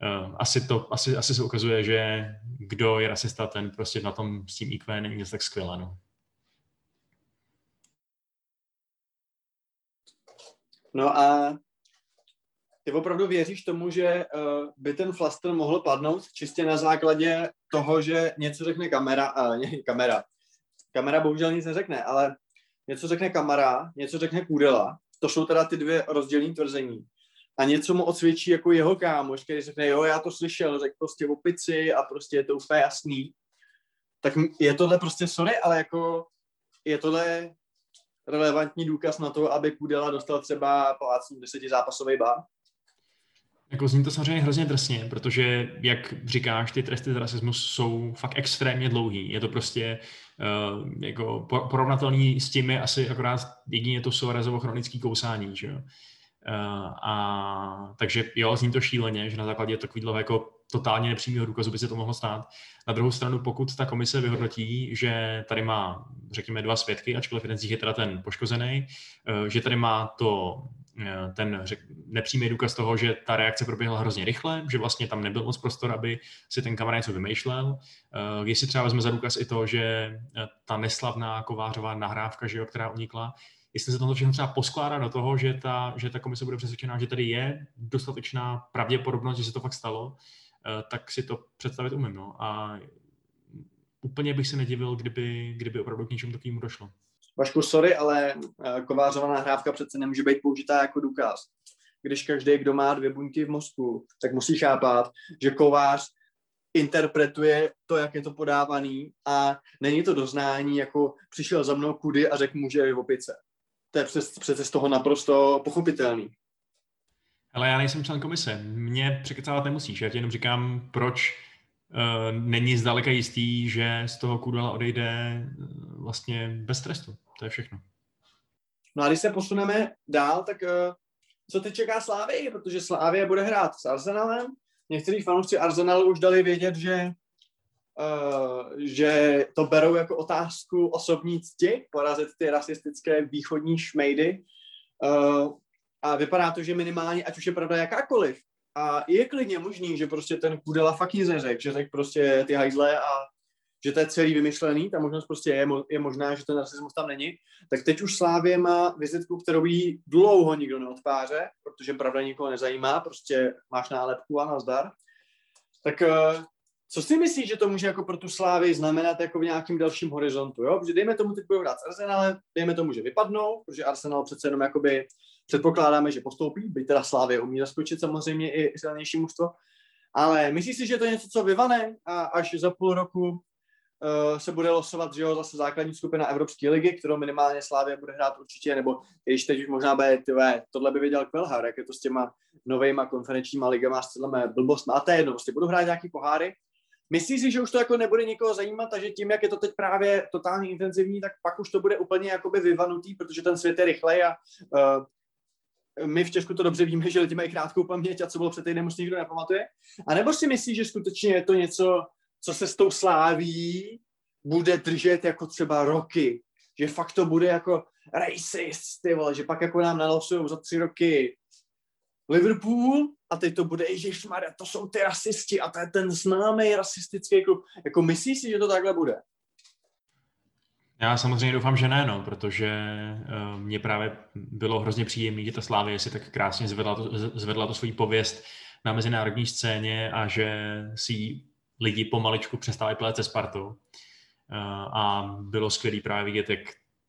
Speaker 2: Uh, asi, to, asi, asi se ukazuje, že kdo je rasista, ten prostě na tom s tím IQ není nic tak skvělé. No.
Speaker 1: no a ty opravdu věříš tomu, že uh, by ten flaster mohl padnout čistě na základě toho, že něco řekne kamera, uh, ne, kamera, kamera bohužel nic neřekne, ale něco řekne kamera, něco řekne kůdela, to jsou teda ty dvě rozdělní tvrzení. A něco mu odsvědčí jako jeho kámoš, který řekne, jo, já to slyšel, řekl prostě o pici a prostě je to úplně jasný. Tak je tohle prostě, sorry, ale jako je tohle relevantní důkaz na to, aby Kudela dostal třeba palácní desetizápasový bá?
Speaker 2: Jako zní to samozřejmě hrozně drsně, protože, jak říkáš, ty tresty za rasismus jsou fakt extrémně dlouhý. Je to prostě uh, jako porovnatelný s tím je asi akorát jedině to Soarezovo chronický kousání, že jo. Uh, a takže jo, zní to šíleně, že na základě takového jako totálně nepřímého důkazu by se to mohlo stát. Na druhou stranu, pokud ta komise vyhodnotí, že tady má, řekněme, dva svědky, ačkoliv jeden z nich je teda ten poškozený, eh, že tady má to ten řek, nepřímý důkaz toho, že ta reakce proběhla hrozně rychle, že vlastně tam nebyl moc prostor, aby si ten kamarád něco vymýšlel. Uh, jestli třeba vezme za důkaz i to, že eh, ta neslavná kovářová nahrávka, že jo, která unikla, jestli se to všechno třeba poskládá do toho, že ta, že ta komise bude přesvědčená, že tady je dostatečná pravděpodobnost, že se to fakt stalo, tak si to představit umím. No. A úplně bych se nedivil, kdyby, kdyby opravdu k něčemu takovému došlo.
Speaker 1: Vašku, sorry, ale eh, kovářová nahrávka přece nemůže být použitá jako důkaz. Když každý, kdo má dvě buňky v mozku, tak musí chápat, že kovář interpretuje to, jak je to podávaný a není to doznání, jako přišel za mnou kudy a řekl mu, že je v opice. To je přece z toho naprosto pochopitelný.
Speaker 2: Ale já nejsem člen komise. Mě překecávat nemusíš. Já ti jenom říkám, proč uh, není zdaleka jistý, že z toho Kudela odejde uh, vlastně bez trestu. To je všechno.
Speaker 1: No a když se posuneme dál, tak uh, co teď čeká Slávy? Protože Slávě bude hrát s Arsenalem, někteří fanoušci Arsenalu už dali vědět, že, uh, že to berou jako otázku osobní cti, porazit ty rasistické východní šmejdy. Uh, a vypadá to, že minimálně, ať už je pravda jakákoliv, a je klidně možný, že prostě ten Kudela fakt nic neřekl, že řekl prostě ty hajzle a že to je celý vymyšlený, ta možnost prostě je, je možná, že ten rasismus tam není, tak teď už Slávě má vizitku, kterou jí dlouho nikdo neodpáře, protože pravda nikoho nezajímá, prostě máš nálepku a nazdar. Tak eh, co si myslíš, že to může jako pro tu Slávy znamenat jako v nějakým dalším horizontu, jo? Protože dejme tomu, teď budou hrát s Arsenalem, dejme tomu, že vypadnou, protože Arsenal přece jenom jakoby předpokládáme, že postoupí, byť teda Slávě umí zaskočit samozřejmě i silnější mužstvo, ale myslíš si, že to je něco, co vyvane a až za půl roku uh, se bude losovat, že jo, zase základní skupina Evropské ligy, kterou minimálně Slávě bude hrát určitě, nebo když teď už možná bude, tyve, tohle by věděl Kvelhar, jak je to s těma novejma konferenčníma ligama, s těma blbost, a to je jedno, prostě budou hrát nějaký poháry, Myslíš si, že už to jako nebude nikoho zajímat a že tím, jak je to teď právě totálně intenzivní, tak pak už to bude úplně jakoby vyvanutý, protože ten svět je rychlej a uh, my v Česku to dobře víme, že lidi mají krátkou paměť a co bylo před týdnem už nikdo nepamatuje. A nebo si myslíš, že skutečně je to něco, co se s tou sláví bude držet jako třeba roky? Že fakt to bude jako racist, ty vole, že pak jako nám nalosují za tři roky Liverpool a teď to bude, ježišmarja, to jsou ty rasisti a to je ten známý rasistický klub. Jako myslíš si, že to takhle bude?
Speaker 2: Já samozřejmě doufám, že ne, no, protože uh, mě právě bylo hrozně příjemné, že ta Slávě si tak krásně zvedla to, zvedla to svůj pověst na mezinárodní scéně a že si lidi pomaličku přestali plét se Spartou. Uh, a bylo skvělé právě vidět, jak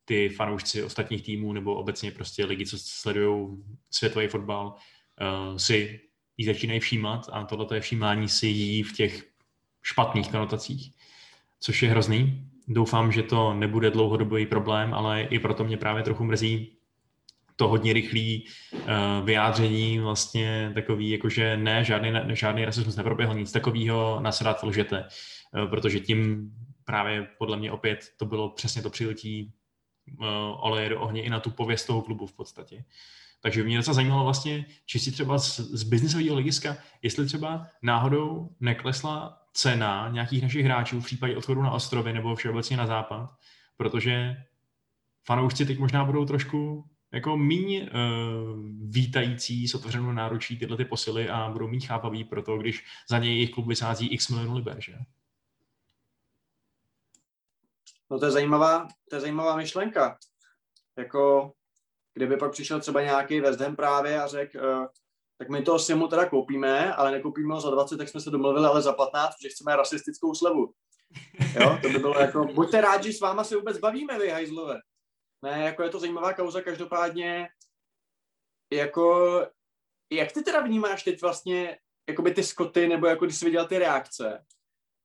Speaker 2: ty fanoušci ostatních týmů nebo obecně prostě lidi, co sledují světový fotbal, uh, si jí začínají všímat a tohle je všímání si jí v těch špatných konotacích, což je hrozný, Doufám, že to nebude dlouhodobý problém, ale i proto mě právě trochu mrzí to hodně rychlý uh, vyjádření, vlastně takový, jakože ne, žádný, žádný rasismus neproběhl, nic takového, nasedat lžete, uh, protože tím právě podle mě opět to bylo přesně to přiletí uh, oleje do ohně i na tu pověst toho klubu v podstatě. Takže mě docela zajímalo vlastně, či si třeba z, z biznisového hlediska, jestli třeba náhodou neklesla cena nějakých našich hráčů v případě odchodu na ostrovy nebo všeobecně na západ, protože fanoušci teď možná budou trošku jako míň uh, vítající s otevřenou náručí tyhle ty posily a budou mít chápaví pro to, když za něj jejich klub vysází x milionů liber, že?
Speaker 1: No to je zajímavá, to je zajímavá myšlenka. Jako, kdyby pak přišel třeba nějaký West Ham právě a řekl, uh, tak my toho Simu teda koupíme, ale nekoupíme ho za 20, tak jsme se domluvili, ale za 15, že chceme rasistickou slevu. Jo, to by bylo jako, buďte rádi, že s váma se vůbec bavíme, vy hajzlové. Ne, jako je to zajímavá kauza, každopádně, jako, jak ty teda vnímáš teď vlastně, jakoby ty skoty, nebo jako když jsi viděl ty reakce,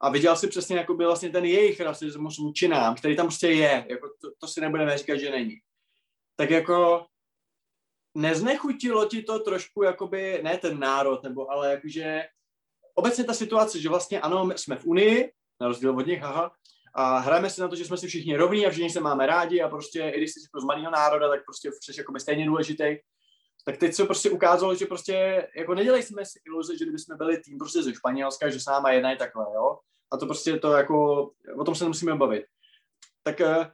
Speaker 1: a viděl si přesně jako byl vlastně ten jejich rasismus vůči nám, který tam prostě je, jako to, to si nebudeme říkat, že není. Tak jako neznechutilo ti to trošku, jakoby, ne ten národ, nebo ale jakože obecně ta situace, že vlastně ano, jsme v Unii, na rozdíl od nich, haha, a hrajeme si na to, že jsme si všichni rovní a všichni se máme rádi a prostě, i když jsi z malého národa, tak prostě jsi jako stejně důležitý. Tak teď se prostě ukázalo, že prostě jako nedělej jsme si iluze, že kdyby jsme byli tým prostě ze Španělska, že s náma jednají takhle, jo. A to prostě to jako, o tom se nemusíme bavit. Tak eh,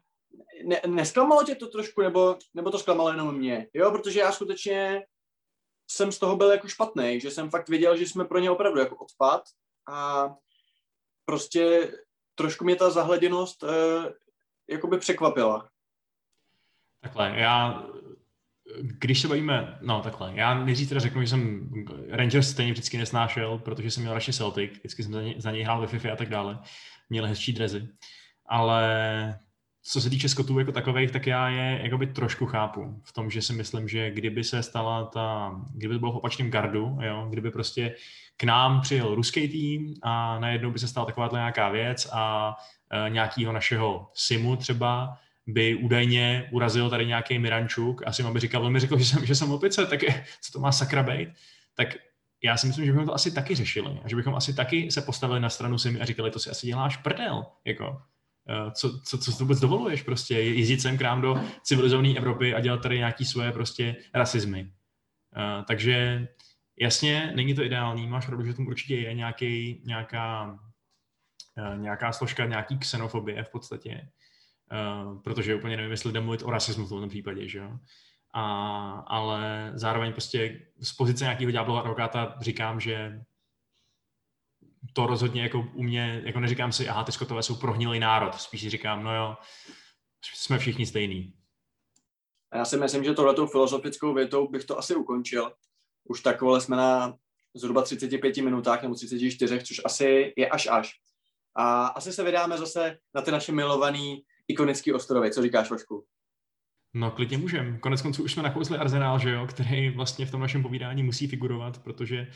Speaker 1: ne, nesklamalo tě to trošku, nebo, nebo to zklamalo jenom mě? Jo, protože já skutečně jsem z toho byl jako špatný, že jsem fakt viděl, že jsme pro ně opravdu jako odpad a prostě trošku mě ta zahleděnost eh, jakoby překvapila.
Speaker 2: Takhle, já když se bavíme, no takhle, já nejdřív teda řeknu, že jsem Rangers stejně vždycky nesnášel, protože jsem měl radši Celtic, vždycky jsem za něj, za něj hrál ve FIFA a tak dále, měl hezčí drezy, ale co se týče skotů jako takových, tak já je jakoby trošku chápu v tom, že si myslím, že kdyby se stala ta, kdyby to bylo v opačném gardu, jo, kdyby prostě k nám přijel ruský tým a najednou by se stala takováhle nějaká věc a e, nějakýho našeho simu třeba by údajně urazil tady nějaký Mirančuk a Sima by říkal, on mi řekl, že jsem, že jsem opice, tak je, co to má sakra být, tak já si myslím, že bychom to asi taky řešili, že bychom asi taky se postavili na stranu Simi a říkali, to si asi děláš prdel, jako co, co, co vůbec dovoluješ prostě, jezdit sem k nám do civilizované Evropy a dělat tady nějaký svoje prostě rasizmy. Uh, takže Jasně, není to ideální, máš pravdu, že tam určitě je nějaký, nějaká, uh, nějaká složka, nějaký xenofobie v podstatě, uh, protože úplně nevím, jestli jde mluvit o rasismu v tom případě, že jo. A, ale zároveň prostě z pozice nějakého ďáblova advokáta říkám, že to rozhodně jako u mě, jako neříkám si, aha, ty skotové jsou prohnilý národ, spíš si říkám, no jo, jsme všichni stejní.
Speaker 1: A já si myslím, že tohletou filozofickou větou bych to asi ukončil. Už takové jsme na zhruba 35 minutách nebo 34, což asi je až až. A asi se vydáme zase na ty naše milovaný ikonický ostrovy. Co říkáš, Vašku?
Speaker 2: No, klidně můžem. Konec konců už jsme nakousli Arsenal, že jo, který vlastně v tom našem povídání musí figurovat, protože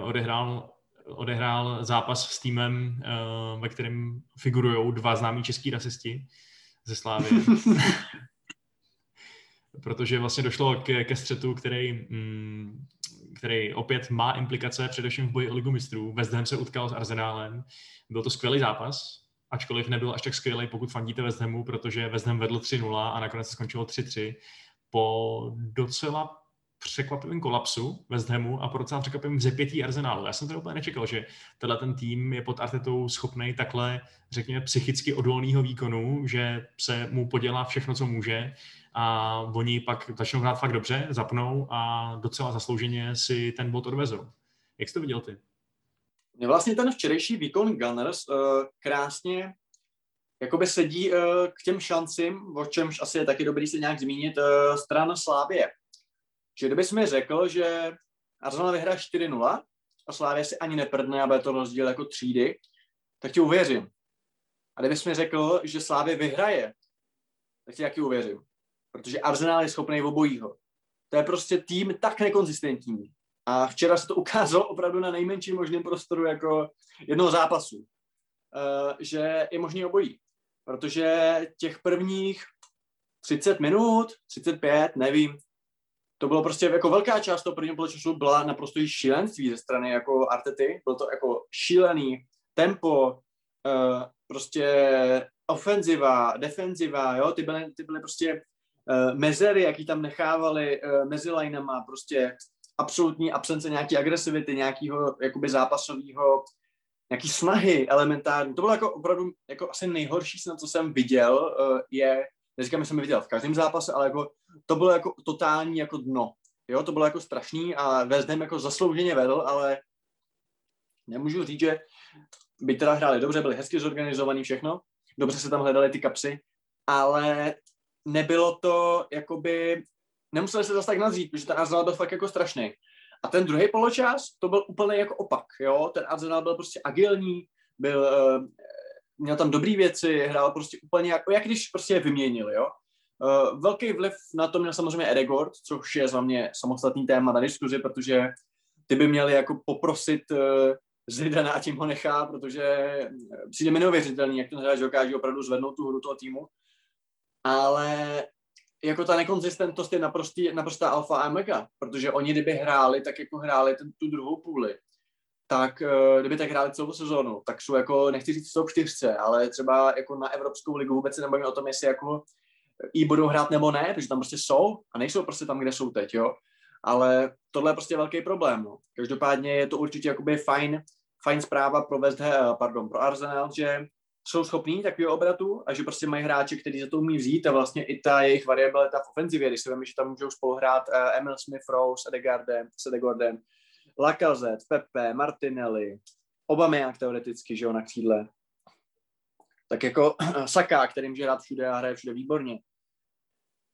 Speaker 2: uh, odehrál, odehrál zápas s týmem, uh, ve kterém figurují dva známí český rasisti ze Slávy. protože vlastně došlo ke, ke střetu, který, mm, který opět má implikace především v boji o ligu mistrů. West Ham se utkal s Arsenálem. Byl to skvělý zápas, ačkoliv nebyl až tak skvělý, pokud fandíte West Hamu, protože West Ham vedl 3-0 a nakonec se skončilo 3-3 po docela překvapivém kolapsu West Hamu a po docela překvapivém vzepětí Arsenálu. Já jsem to úplně nečekal, že tenhle ten tým je pod Artetou schopný takhle, řekněme, psychicky odolného výkonu, že se mu podělá všechno, co může a oni pak začnou hrát fakt dobře, zapnou a docela zaslouženě si ten bod odvezou. Jak jsi to viděl ty?
Speaker 1: Mě vlastně ten včerejší výkon Gunners uh, krásně jakoby sedí uh, k těm šancím, o čemž asi je taky dobrý se nějak zmínit, uh, stran Slávě. Že kdybys mi řekl, že Arsenal vyhraje 4-0 a Slávě si ani neprdne a bude to rozdíl jako třídy, tak ti uvěřím. A kdybys mi řekl, že Slávě vyhraje, tak ti taky uvěřím. Protože Arsenal je schopný obojího. To je prostě tým tak nekonzistentní. A včera se to ukázalo opravdu na nejmenším možném prostoru jako jednoho zápasu. Uh, že je možný obojí. Protože těch prvních 30 minut, 35, nevím, to bylo prostě jako velká část toho prvního poločasu byla naprosto šílenství ze strany jako Artety. Bylo to jako šílený tempo, uh, prostě ofenziva, defenziva, jo, ty byly, ty byly prostě uh, mezery, jaký tam nechávali uh, mezi lineama, prostě absolutní absence nějaké agresivity, nějakého jakoby zápasového, nějaký snahy elementární. To bylo jako opravdu jako asi nejhorší snad, co jsem viděl, uh, je, neříkám, že jsem viděl v každém zápase, ale jako to bylo jako totální jako dno. Jo, to bylo jako strašný a West Ham jako zaslouženě vedl, ale nemůžu říct, že by teda hráli dobře, byli hezky zorganizovaný všechno, dobře se tam hledali ty kapsy, ale nebylo to jakoby, nemuseli se zase tak nazřít, protože ten Arsenal byl fakt jako strašný. A ten druhý poločas, to byl úplně jako opak, jo, ten Arsenal byl prostě agilní, byl, uh, měl tam dobré věci, hrál prostě úplně jako, jak když prostě je vyměnil, jo. Uh, velký vliv na to měl samozřejmě Edegord, což je za mě samostatný téma na diskuzi, protože ty by měli jako poprosit uh, Zidana a tím ho nechá, protože přijde mi neuvěřitelný, jak ten hráč dokáže opravdu zvednout tu hru toho týmu ale jako ta nekonzistentnost je naprostý, naprostá alfa a omega, protože oni kdyby hráli tak, jako hráli ten, tu druhou půli, tak uh, kdyby tak hráli celou sezónu, tak jsou jako, nechci říct v čtyřce, ale třeba jako na Evropskou ligu vůbec se nebavíme o tom, jestli jako i budou hrát nebo ne, protože tam prostě jsou a nejsou prostě tam, kde jsou teď, jo. Ale tohle je prostě velký problém. No. Každopádně je to určitě jakoby fajn, fajn zpráva pro West Ham, pardon, pro Arsenal, že jsou schopní takového obratu a že prostě mají hráče, kteří za to umí vzít a vlastně i ta jejich variabilita v ofenzivě, když se víme, že tam můžou spolu hrát uh, Emil Smith Rose, Edegardem, Sedegordem, Lacazette, Pepe, Martinelli, Aubameyang teoreticky, že jo, na křídle. Tak jako Saka, který může hrát všude a hraje všude výborně.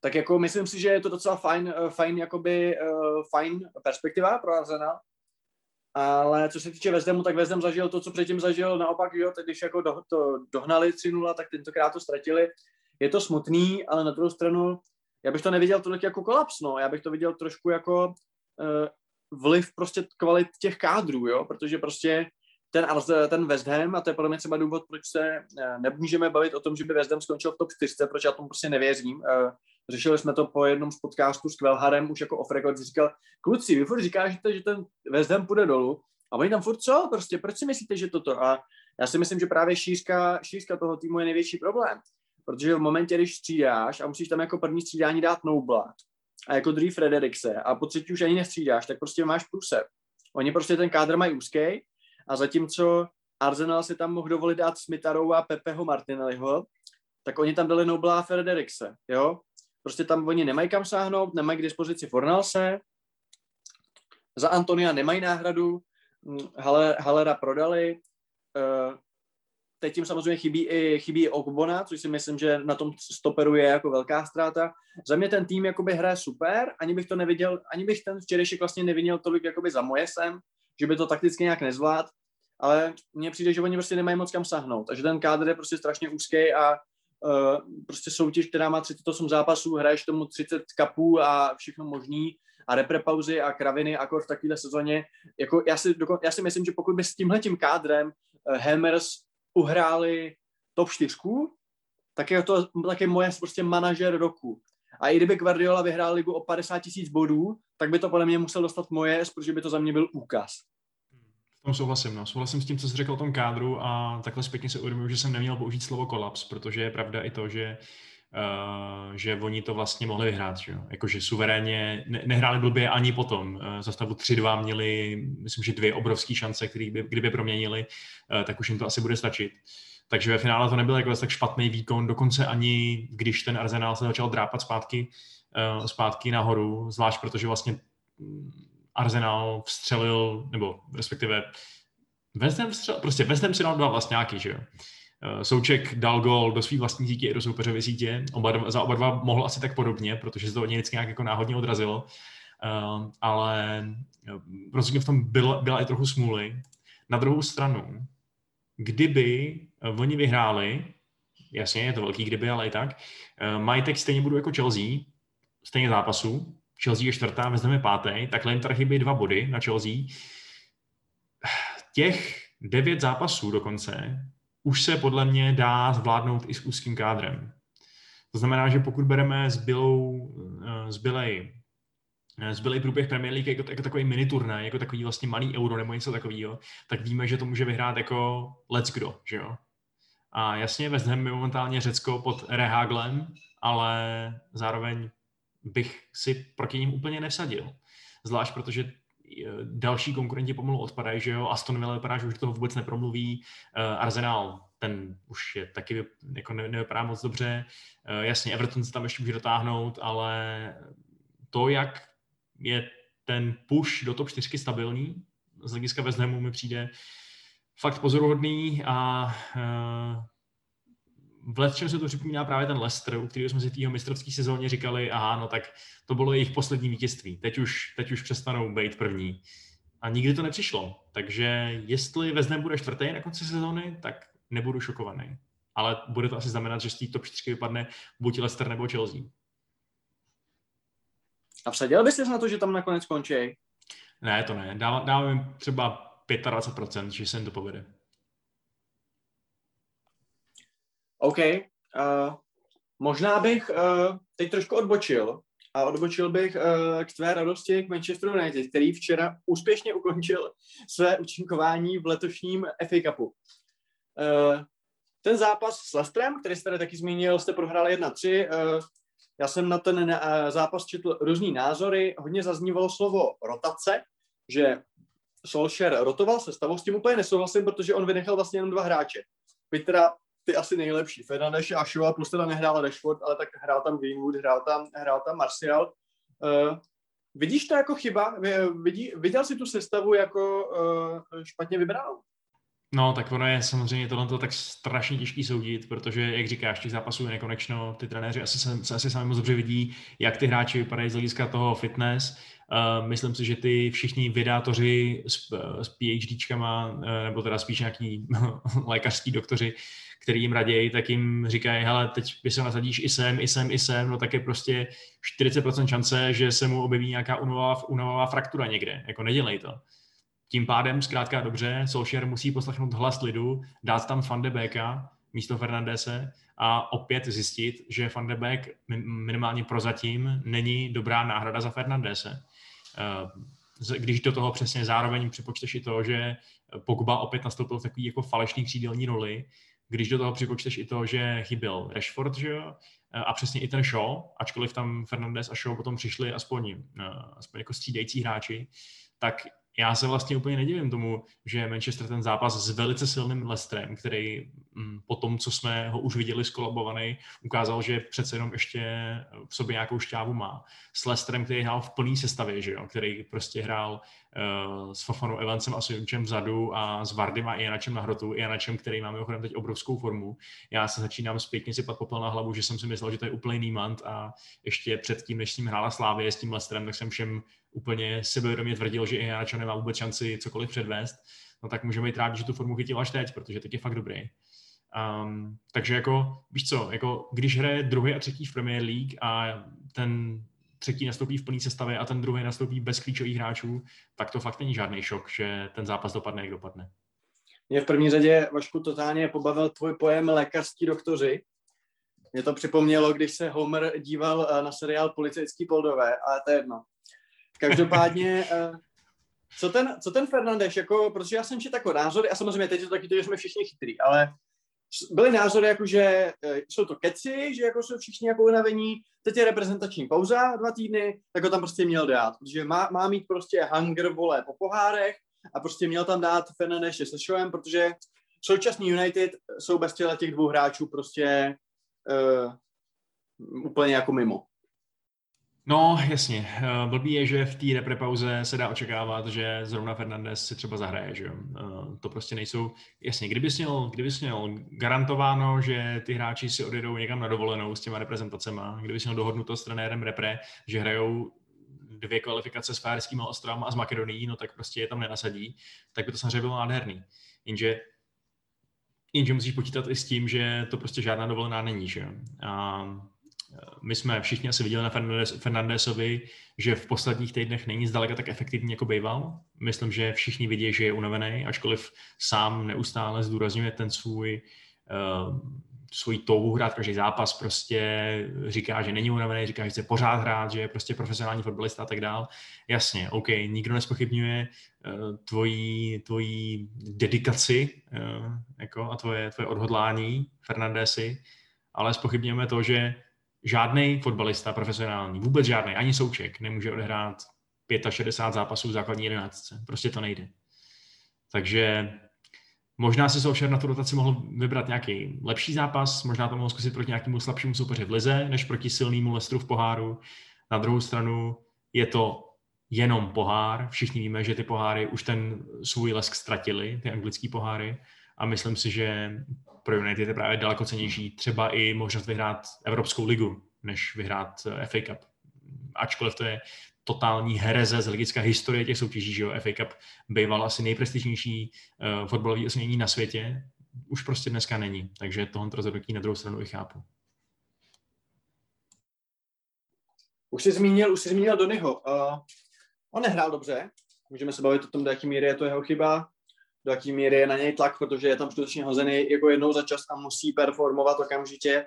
Speaker 1: Tak jako myslím si, že je to docela fajn, eh, fajn, jakoby, uh, fajn perspektiva pro Arsenal ale co se týče Vezdemu, tak Vezdem zažil to, co předtím zažil, naopak, jo, teď když jako do, to dohnali 3-0, tak tentokrát to ztratili. Je to smutný, ale na druhou stranu, já bych to neviděl tolik jako kolaps, no. Já bych to viděl trošku jako uh, vliv prostě kvalit těch kádrů, jo, protože prostě ten, ten West Ham, a to je podle mě třeba důvod, proč se uh, nemůžeme bavit o tom, že by West Ham skončil v top 4, proč já tomu prostě nevěřím. Uh, řešili jsme to po jednom z podcastů s Kvelharem, už jako off record, říkal, kluci, vy furt říkáte, že ten West Ham půjde dolů, a oni tam furt co? Prostě, proč si myslíte, že toto? A já si myslím, že právě šířka, šířka toho týmu je největší problém. Protože v momentě, když střídáš a musíš tam jako první střídání dát Nobla, a jako druhý Frederikse a po třetí už ani nestřídáš, tak prostě máš průse. Oni prostě ten kádr mají úzký a zatímco Arsenal si tam mohl dovolit dát Smitharou a Pepeho Martinelliho, tak oni tam dali Nobla a Frederikse, jo? Prostě tam oni nemají kam sáhnout, nemají k dispozici Fornalse, za Antonia nemají náhradu, Haller, Hallera prodali, uh, teď tím samozřejmě chybí i, chybí i Ogbona, což si myslím, že na tom stoperu je jako velká ztráta. Za mě ten tým jakoby hraje super, ani bych to neviděl, ani bych ten včerejšek vlastně neviděl tolik jakoby za moje sem, že by to takticky nějak nezvlád, ale mně přijde, že oni prostě nemají moc kam sahnout, takže ten kádr je prostě strašně úzký a uh, prostě soutěž, která má 38 zápasů, hraješ tomu 30 kapů a všechno možný a reprepauzy a kraviny jako v takovéhle sezóně. Jako já, si, já si myslím, že pokud by s tímhletím kádrem uh, Hammers uhráli top 4, tak je to taky moje prostě manažer roku. A i kdyby Guardiola vyhrál ligu o 50 tisíc bodů, tak by to podle mě musel dostat moje, protože by to za mě byl úkaz.
Speaker 2: V tom souhlasím, no. Souhlasím s tím, co jsi řekl o tom kádru a takhle zpětně se uvědomuji, že jsem neměl použít slovo kolaps, protože je pravda i to, že Uh, že oni to vlastně mohli vyhrát, že jo? Jakože suverénně ne- nehráli blbě ani potom. Uh, za stavu 3-2 měli, myslím, že dvě obrovské šance, které by, kdyby proměnili, uh, tak už jim to asi bude stačit. Takže ve finále to nebyl jako tak špatný výkon, dokonce ani když ten Arsenal se začal drápat zpátky, zpátky nahoru, zvlášť protože vlastně Arsenal vstřelil, nebo respektive West Ham vstřelil, prostě West Ham si dal dva vlastňáky, že jo. Eh, Souček dal gol do své vlastní sítě i do soupeřové sítě. Oba dva, za oba dva mohl asi tak podobně, protože se to od něj vždycky nějak jako náhodně odrazilo. Uh, ale eh, rozhodně v tom byla, byla i trochu smůly. Na druhou stranu, kdyby oni vyhráli, jasně, je to velký kdyby, ale i tak, mají tak stejně budu jako Chelsea, stejně zápasu, Chelsea je čtvrtá, vezmeme pátý, takhle jim tady chybí dva body na Chelsea. Těch devět zápasů dokonce už se podle mě dá zvládnout i s úzkým kádrem. To znamená, že pokud bereme zbylou, eh, zbylej, eh, zbylej průběh Premier League jako, jako takový mini turnaj, jako takový vlastně malý euro nebo něco takového, tak víme, že to může vyhrát jako let's kdo, že jo? A jasně, West Ham je momentálně Řecko pod Rehaglem, ale zároveň bych si proti ním úplně nesadil. Zvlášť protože další konkurenti pomalu odpadají, že jo, Aston Villa vypadá, že už toho vůbec nepromluví, uh, Arsenal, ten už je taky jako ne, nevypadá moc dobře, uh, jasně Everton se tam ještě může dotáhnout, ale to, jak je ten push do top 4 stabilní, z hlediska West mi přijde fakt pozoruhodný a v letčem se to připomíná právě ten Leicester, u kterého jsme si v té mistrovské sezóně říkali, aha, no tak to bylo jejich poslední vítězství. Teď už, teď už přestanou být první. A nikdy to nepřišlo. Takže jestli vezme bude čtvrtý na konci sezóny, tak nebudu šokovaný. Ale bude to asi znamenat, že z té top 4 vypadne buď Leicester nebo Chelsea.
Speaker 1: A vsadil bys na to, že tam nakonec končí?
Speaker 2: Ne, to ne. Dávám, dávám jim třeba 25%, že se jim to povede.
Speaker 1: OK. Uh, možná bych uh, teď trošku odbočil a odbočil bych uh, k tvé radosti k Manchesteru United, který včera úspěšně ukončil své účinkování v letošním FA Cupu. Uh, ten zápas s Lestrem, který jste tady taky zmínil, jste prohráli 1-3. Uh, já jsem na ten uh, zápas četl různý názory, hodně zaznívalo slovo rotace, že Solskjaer rotoval se stavou, s tím úplně nesouhlasím, protože on vynechal vlastně jenom dva hráče. Byť teda ty asi nejlepší. Fernandes a Shaw plus teda nehrál Rashford, ale tak hrál tam Greenwood, hrál tam, hrál tam Martial. Uh, vidíš to jako chyba? Vidí, viděl jsi tu sestavu jako uh, špatně vybranou?
Speaker 2: No, tak ono je samozřejmě tohle tak strašně těžký soudit, protože, jak říkáš, těch zápasů je nekonečno, ty trenéři asi se, asi sami moc dobře vidí, jak ty hráči vypadají z hlediska toho fitness. Uh, myslím si, že ty všichni vydátoři s, s PhDčkama, uh, nebo teda spíš nějaký lékařský doktoři, který jim raději, tak jim říkají, hele, teď by se nasadíš i sem, i sem, i sem, no tak je prostě 40% šance, že se mu objeví nějaká unová, unová fraktura někde, jako nedělej to. Tím pádem, zkrátka dobře, Solskjaer musí poslechnout hlas lidu, dát tam Van de Beeka místo Fernandese a opět zjistit, že Van de Beek minimálně prozatím není dobrá náhrada za Fernandese. Eh, když do toho přesně zároveň připočteš i to, že Pogba opět nastoupil v takový jako falešný křídelní roli, když do toho připočteš i to, že chyběl Rashford, že jo, a přesně i ten Shaw, ačkoliv tam Fernandez a Shaw potom přišli aspoň, aspoň jako střídající hráči, tak já se vlastně úplně nedivím tomu, že Manchester ten zápas s velice silným Leicesterem, který mm, po tom, co jsme ho už viděli skolabovaný, ukázal, že přece jenom ještě v sobě nějakou šťávu má. S Leicesterem, který hrál v plný sestavě, že jo? který prostě hrál uh, s Fafanou Evansem a Sojunčem vzadu a s Vardym a Janačem na hrotu. Janačem, který má mimochodem teď obrovskou formu. Já se začínám zpětně sypat popel na hlavu, že jsem si myslel, že to je úplný mant a ještě předtím, než s ním hrála Slávě s tím Leicesterem, tak jsem všem úplně sebevědomě tvrdil, že Janačo nemá vůbec šanci cokoliv předvést, no tak můžeme jít rádi, že tu formu chytil až teď, protože teď je fakt dobrý. Um, takže jako, víš co, jako když hraje druhý a třetí v Premier League a ten třetí nastoupí v plný sestavě a ten druhý nastoupí bez klíčových hráčů, tak to fakt není žádný šok, že ten zápas dopadne, jak dopadne.
Speaker 1: Mě v první řadě, Vašku, totálně pobavil tvůj pojem lékařský doktoři. Mě to připomnělo, když se Homer díval eh, na seriál Policejský poldové, ale to je jedno. Každopádně, eh, co ten, co ten Fernandeš, jako, protože já jsem četl jako názory, a samozřejmě teď je to taky že jsme všichni chytrý, ale byly názory, jako, že eh, jsou to keci, že jako jsou všichni jako unavení, teď je reprezentační pauza dva týdny, tak ho tam prostě měl dát, protože má, má mít prostě hunger, vole, po pohárech a prostě měl tam dát Fernandeše se Showem, protože současný United jsou bez těch dvou hráčů prostě uh, úplně jako mimo.
Speaker 2: No, jasně. Eh, blbý je, že v té reprepauze se dá očekávat, že zrovna Fernandez si třeba zahraje, že. Eh, to prostě nejsou, jasně, kdybys měl, kdybys měl garantováno, že ty hráči si odjedou někam na dovolenou s těma reprezentacema, kdybys měl dohodnuto s trenérem repre, že hrajou dvě kvalifikace s Fájerskými ostrovama a s Makedonií, no tak prostě je tam nenasadí, tak by to samozřejmě bylo nádherný. Jenže Jenže musíš počítat i s tím, že to prostě žádná dovolená není, že. A my jsme všichni asi viděli na Fernandesovi, že v posledních týdnech není zdaleka tak efektivní, jako býval. Myslím, že všichni vidí, že je unavený, ačkoliv sám neustále zdůrazňuje ten svůj uh, svůj touhu hrát každý zápas, prostě říká, že není unavený, říká, že chce pořád hrát, že je prostě profesionální fotbalista a tak dál. Jasně, OK, nikdo nespochybňuje uh, tvojí, tvojí dedikaci uh, jako, a tvoje, tvoje odhodlání Fernandesi, ale spochybňujeme to, že žádný fotbalista profesionální, vůbec žádný, ani souček, nemůže odehrát 65 zápasů v základní jedenáctce. Prostě to nejde. Takže možná si Solskjaer na tu rotaci mohl vybrat nějaký lepší zápas, možná to mohl zkusit proti nějakému slabšímu soupeři v lize, než proti silnému Lestru v poháru. Na druhou stranu je to jenom pohár. Všichni víme, že ty poháry už ten svůj lesk ztratili, ty anglické poháry. A myslím si, že pro United je právě daleko cenější třeba i možnost vyhrát Evropskou ligu, než vyhrát eh, FA Cup. Ačkoliv to je totální hereze z hlediska historie těch soutěží, že jo, FA Cup býval asi nejprestižnější uh, fotbalový osmění na světě, už prostě dneska není, takže tohle rozhodnutí na druhou stranu i chápu.
Speaker 1: Už jsi zmínil, už jsi zmínil Donyho. Uh, on nehrál dobře, můžeme se bavit o tom, do jaký míry je to jeho chyba, do jaký míry je na něj tlak, protože je tam skutečně hozený jako jednou za čas a musí performovat okamžitě.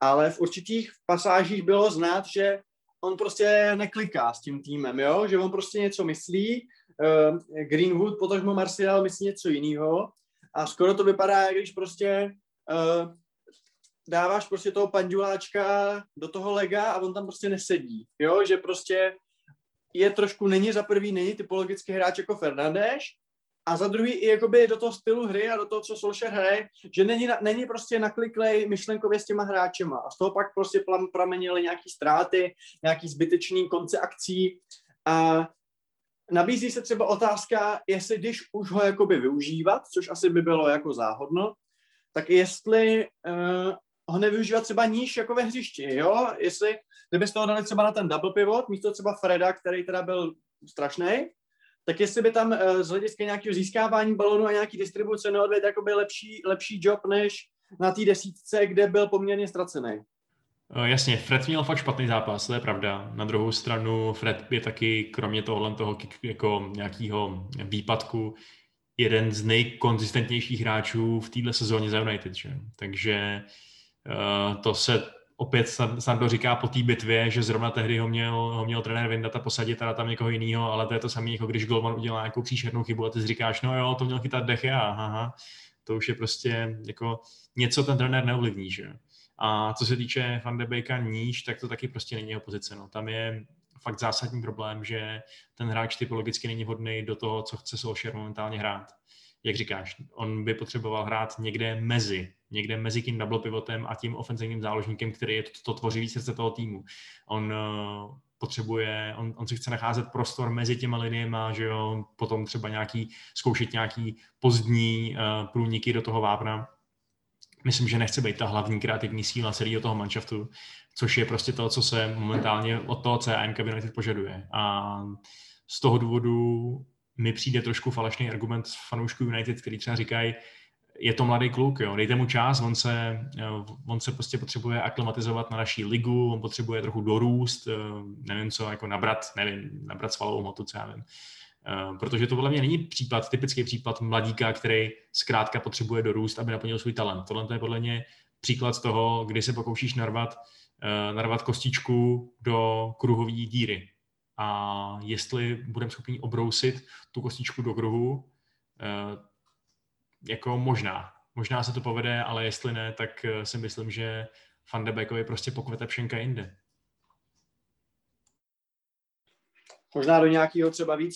Speaker 1: Ale v určitých pasážích bylo znát, že on prostě nekliká s tím týmem, jo? že on prostě něco myslí, uh, Greenwood, potažmo Martial myslí něco jiného a skoro to vypadá, když prostě uh, dáváš prostě toho panduláčka do toho lega a on tam prostě nesedí, jo, že prostě je trošku, není za prvý, není typologický hráč jako Fernandeš, a za druhý i jakoby do toho stylu hry a do toho, co Solskjaer hraje, že není, není prostě nakliklej myšlenkově s těma hráčema a z toho pak prostě pramenily nějaký ztráty, nějaký zbytečný konce akcí a nabízí se třeba otázka, jestli když už ho jakoby využívat, což asi by bylo jako záhodno, tak jestli uh, ho nevyužívat třeba níž jako ve hřišti, jo? Jestli, kdybyste ho dali třeba na ten double pivot, místo třeba Freda, který teda byl strašný, tak jestli by tam eh, z hlediska nějakého získávání balonu a nějaký distribuce neodvedl jakoby lepší, lepší job než na té desítce, kde byl poměrně ztracený.
Speaker 2: Eh, jasně, Fred měl fakt špatný zápas, to je pravda. Na druhou stranu Fred je taky, kromě tohohle toho jako nějakého výpadku, jeden z nejkonzistentnějších hráčů v této sezóně za United. Že? Takže uh, to se opět Sando říká po té bitvě, že zrovna tehdy ho měl, ho měl trenér vyndat a posadit teda tam někoho jiného, ale to je to samé, jako když Golman udělá nějakou příšernou chybu a ty říkáš, no jo, to měl chytat Deche, aha, To už je prostě jako něco ten trenér neovlivní, že A co se týče Van de Beeka níž, tak to taky prostě není jeho pozice. No. Tam je fakt zásadní problém, že ten hráč typologicky není vhodný do toho, co chce Solskjaer momentálně hrát. Jak říkáš, on by potřeboval hrát někde mezi, někde mezi tím double pivotem a tím ofenzivním záložníkem, který je to, to tvořivý srdce toho týmu. On uh, potřebuje, on, on si chce nacházet prostor mezi těma liniema, že jo, potom třeba nějaký, zkoušet nějaký pozdní uh, průniky do toho vápna. Myslím, že nechce být ta hlavní kreativní síla celého toho manšaftu, což je prostě to, co se momentálně od toho CM United požaduje. A z toho důvodu mi přijde trošku falešný argument fanoušků United, který třeba říkají, je to mladý kluk, jo, dejte mu čas, on se, on se prostě potřebuje aklimatizovat na naší ligu, on potřebuje trochu dorůst, eh, nevím co, jako nabrat, nevím, nabrat svalovou motu, co já vím. Eh, protože to podle mě není případ, typický případ mladíka, který zkrátka potřebuje dorůst, aby naplnil svůj talent. Tohle je podle mě příklad toho, kdy se pokoušíš narvat, eh, narvat kostičku do kruhové díry. A jestli budeme schopni obrousit tu kostičku do kruhu, jako možná. Možná se to povede, ale jestli ne, tak eh, si myslím, že Van de Beekovi prostě pokvete pšenka jinde.
Speaker 1: Možná do nějakého třeba víc,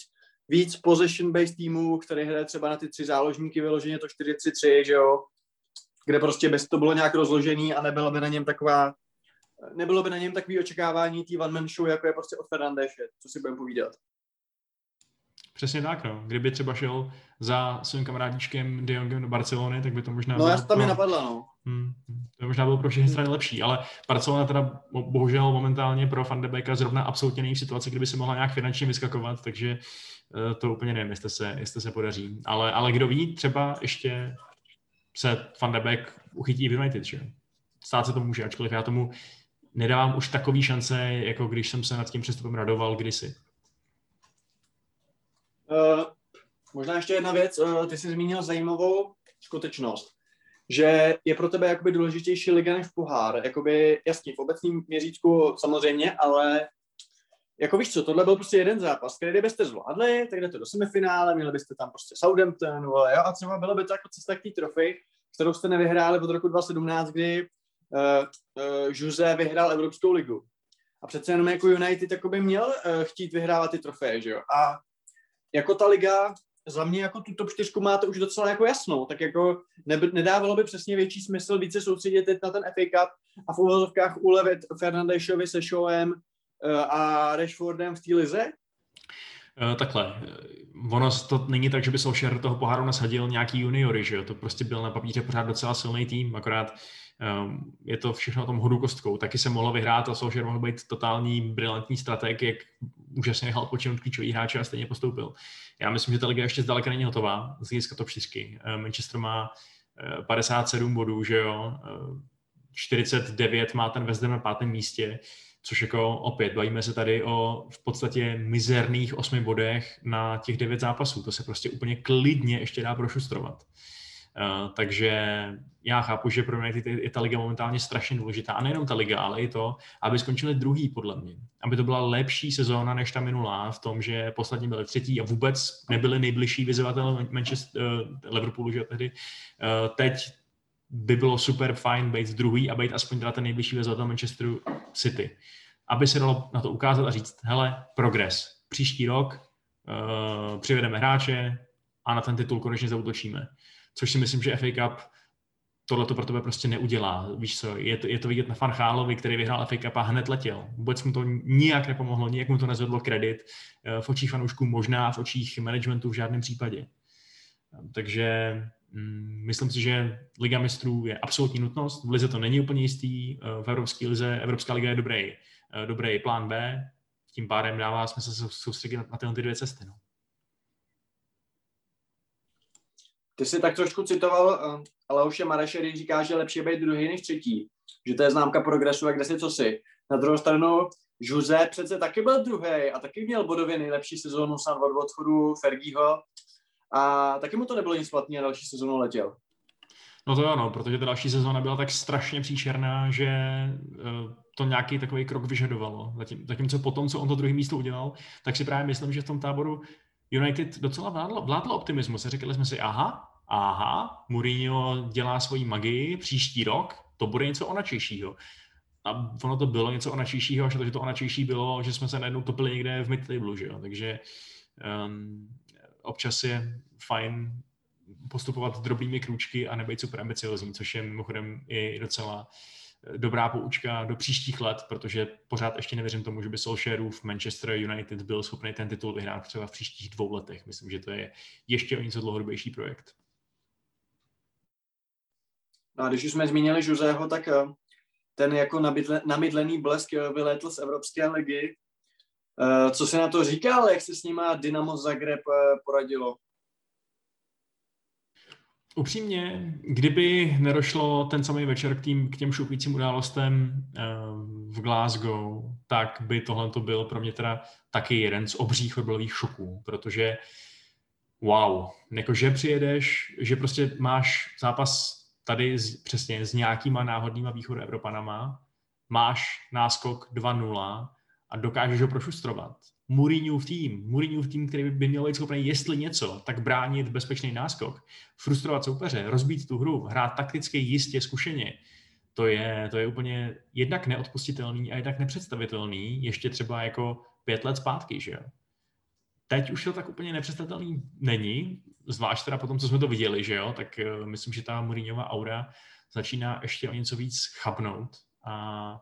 Speaker 1: víc position-based týmu, který hraje třeba na ty tři záložníky, vyloženě to 4-3-3, že jo, kde prostě bez to bylo nějak rozložený a nebylo by na něm taková, nebylo by na něm takový očekávání tý one man show, jako je prostě od Fernandeše, co si budeme povídat.
Speaker 2: Přesně tak, no. Kdyby třeba šel za svým kamarádičkem De Jongem do Barcelony, tak by to možná...
Speaker 1: No, já tam mi napadla, no.
Speaker 2: Hmm, to možná bylo pro všechny strany lepší, ale Barcelona teda bohužel momentálně pro Van de Beeka zrovna absolutně není v situaci, kdyby se mohla nějak finančně vyskakovat, takže uh, to úplně nevím, jestli se, jestli se podaří. Ale, ale kdo ví, třeba ještě se Van de Beek uchytí v United, že? Stát se to může, ačkoliv já tomu nedávám už takový šance, jako když jsem se nad tím přestupem radoval kdysi.
Speaker 1: Uh, možná ještě jedna věc, uh, ty jsi zmínil zajímavou skutečnost, že je pro tebe jakoby důležitější liga než pohár. Jakoby, jasně, v obecním měřítku samozřejmě, ale jako víš co, tohle byl prostě jeden zápas, který kdybyste zvládli, tak jdete do semifinále, měli byste tam prostě Southampton, vole, jo, a třeba bylo by to jako cesta k té trofy, kterou jste nevyhráli od roku 2017, kdy uh, uh, Jose vyhrál Evropskou ligu. A přece jenom jako United by měl uh, chtít vyhrávat ty trofeje, že jo. A jako ta liga za mě jako tu top 4 máte už docela jako jasnou, tak jako ne, nedávalo by přesně větší smysl více soustředit na ten FA Cup a v uvozovkách ulevit Fernandešovi se Showem uh, a Rashfordem v té lize?
Speaker 2: Uh, takhle, ono to není tak, že by Solskjaer toho poháru nasadil nějaký juniory, že jo? to prostě byl na papíře pořád docela silný tým, akorát um, je to všechno o tom hodu kostkou. Taky se mohlo vyhrát a Solskjaer mohl být totální brilantní strateg, jak úžasně nechal počinout klíčový hráče a stejně postoupil. Já myslím, že ta liga ještě zdaleka není hotová z hlediska top 4. Eh, Manchester má 57 eh, bodů, že jo, 49 eh, má ten West Ham na pátém místě, což jako opět bavíme se tady o v podstatě mizerných osmi bodech na těch devět zápasů. To se prostě úplně klidně ještě dá prošustrovat. Uh, takže já chápu, že pro mě je ta liga momentálně strašně důležitá. A nejenom ta liga, ale i to, aby skončili druhý, podle mě. Aby to byla lepší sezóna než ta minulá v tom, že poslední byli třetí a vůbec nebyli nejbližší vyzývatel Manchester, uh, Liverpoolu, že tehdy. Uh, teď by bylo super fajn být druhý a být aspoň teda ten nejbližší vyzývatel Manchesteru City. Aby se dalo na to ukázat a říct, hele, progres. Příští rok uh, přivedeme hráče a na ten titul konečně zautočíme což si myslím, že FA Cup tohle to pro tebe prostě neudělá. Víš co, je to, je to vidět na Farchálovi, který vyhrál FA Cup a hned letěl. Vůbec mu to nijak nepomohlo, nijak mu to nezvedlo kredit. Eh, v očích fanoušků možná, v očích managementu v žádném případě. Takže mm, myslím si, že Liga mistrů je absolutní nutnost. V Lize to není úplně jistý. Eh, v Evropské lize, Evropská liga je dobrý, eh, dobrý plán B. Tím pádem dává smysl se soustředit na, na tyhle dvě cesty. No.
Speaker 1: Ty jsi tak trošku citoval uh, Aleuše Mareše, když říká, že lepší být druhý než třetí. Že to je známka progresu a kde si co si. Na druhou stranu, Jose přece taky byl druhý a taky měl bodově nejlepší sezónu sám od odchodu Fergího a taky mu to nebylo nic platný a další sezónu letěl.
Speaker 2: No to ano, protože ta další sezóna byla tak strašně příšerná, že uh, to nějaký takový krok vyžadovalo. Zatím, zatímco po tom, co on to druhé místo udělal, tak si právě myslím, že v tom táboru United docela vládlo, vládlo optimismus. Řekli jsme si, aha, aha, Mourinho dělá svoji magii příští rok, to bude něco onačejšího. A ono to bylo něco onačejšího, až to, že to onačejší bylo, že jsme se najednou topili někde v mid že jo. Takže um, občas je fajn postupovat drobnými krůčky a nebejt super ambiciozní, což je mimochodem i docela eh, dobrá poučka do příštích let, protože pořád ještě nevěřím tomu, že by Solskjaerův Manchester United byl schopný ten titul vyhrát třeba v příštích dvou letech. Myslím, že to je ještě o něco dlouhodobější projekt.
Speaker 1: No a když už jsme zmínili Žuzeho, tak eh, ten jako namydlený blesk eh, vylétl z Evropské ligy. Co se na to říkal, jak se s nima Dynamo Zagreb poradilo?
Speaker 2: Upřímně, kdyby nedošlo ten samý večer k, tým, k těm šuplícím událostem uh, v Glasgow, tak by tohle to byl pro mě teda taky jeden z obřích fotbalových šoků, protože wow, jakože přijedeš, že prostě máš zápas tady z, přesně s nějakýma náhodnýma východu Evropanama, máš náskok 2-0 a dokážeš ho prošustrovat. Mourinhoův tým, Mourinhoův tým, který by měl být schopný, jestli něco, tak bránit bezpečný náskok, frustrovat soupeře, rozbít tu hru, hrát takticky jistě, zkušeně, to je, to je úplně jednak neodpustitelný a jednak nepředstavitelný, ještě třeba jako pět let zpátky, že jo. Teď už to tak úplně nepředstavitelný není, zvlášť teda potom, co jsme to viděli, že jo, tak uh, myslím, že ta Mourinhova aura začíná ještě o něco víc chabnout a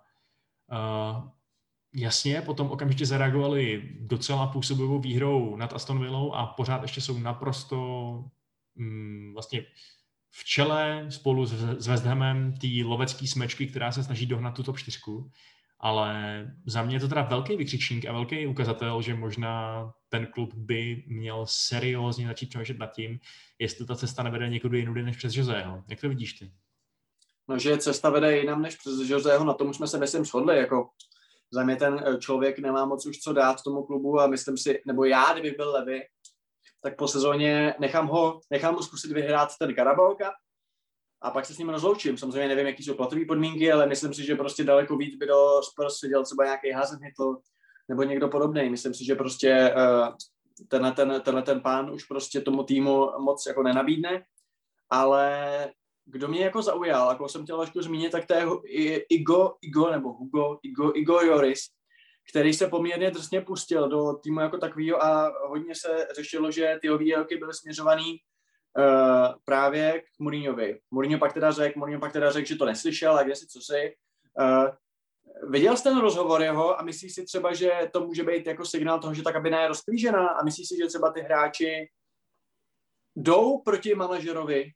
Speaker 2: uh, Jasně, potom okamžitě zareagovali docela působivou výhrou nad Aston Villou a pořád ještě jsou naprosto mm, vlastně v čele spolu s, West Hamem té lovecké smečky, která se snaží dohnat tu top 4. Ale za mě je to teda velký vykřičník a velký ukazatel, že možná ten klub by měl seriózně začít přemýšlet nad tím, jestli ta cesta nevede někudy jinudy než přes Joseho. Jak to vidíš ty?
Speaker 1: No, že cesta vede jinam než přes Joseho, na tom už jsme se myslím shodli, jako za mě ten eh, člověk nemá moc už co dát tomu klubu a myslím si, nebo já, kdybych byl Levy, tak po sezóně nechám ho, nechám ho zkusit vyhrát ten Carabao a pak se s ním rozloučím. Samozřejmě nevím, jaký jsou platové podmínky, ale myslím si, že prostě daleko víc by do Spurs seděl třeba nějaký Hasenhytl nebo někdo podobný. Myslím si, že prostě uh, tenhle, ten, tenhle ten pán už prostě tomu týmu moc jako nenabídne, ale kdo mě jako zaujal, jako jsem chtěl trošku zmínit, tak to je Igo, Igo nebo Hugo, Igo, Igo Joris, který se poměrně drsně pustil do týmu jako takového a hodně se řešilo, že ty výroky byly směřovaný uh, právě k Mourinhovi. Mourinho pak teda řekl, Mourinho pak teda řekl, že to neslyšel a kde si co si. Uh, viděl jsi ten rozhovor jeho a myslíš si třeba, že to může být jako signál toho, že ta kabina je rozklížená a myslíš si, že třeba ty hráči jdou proti manažerovi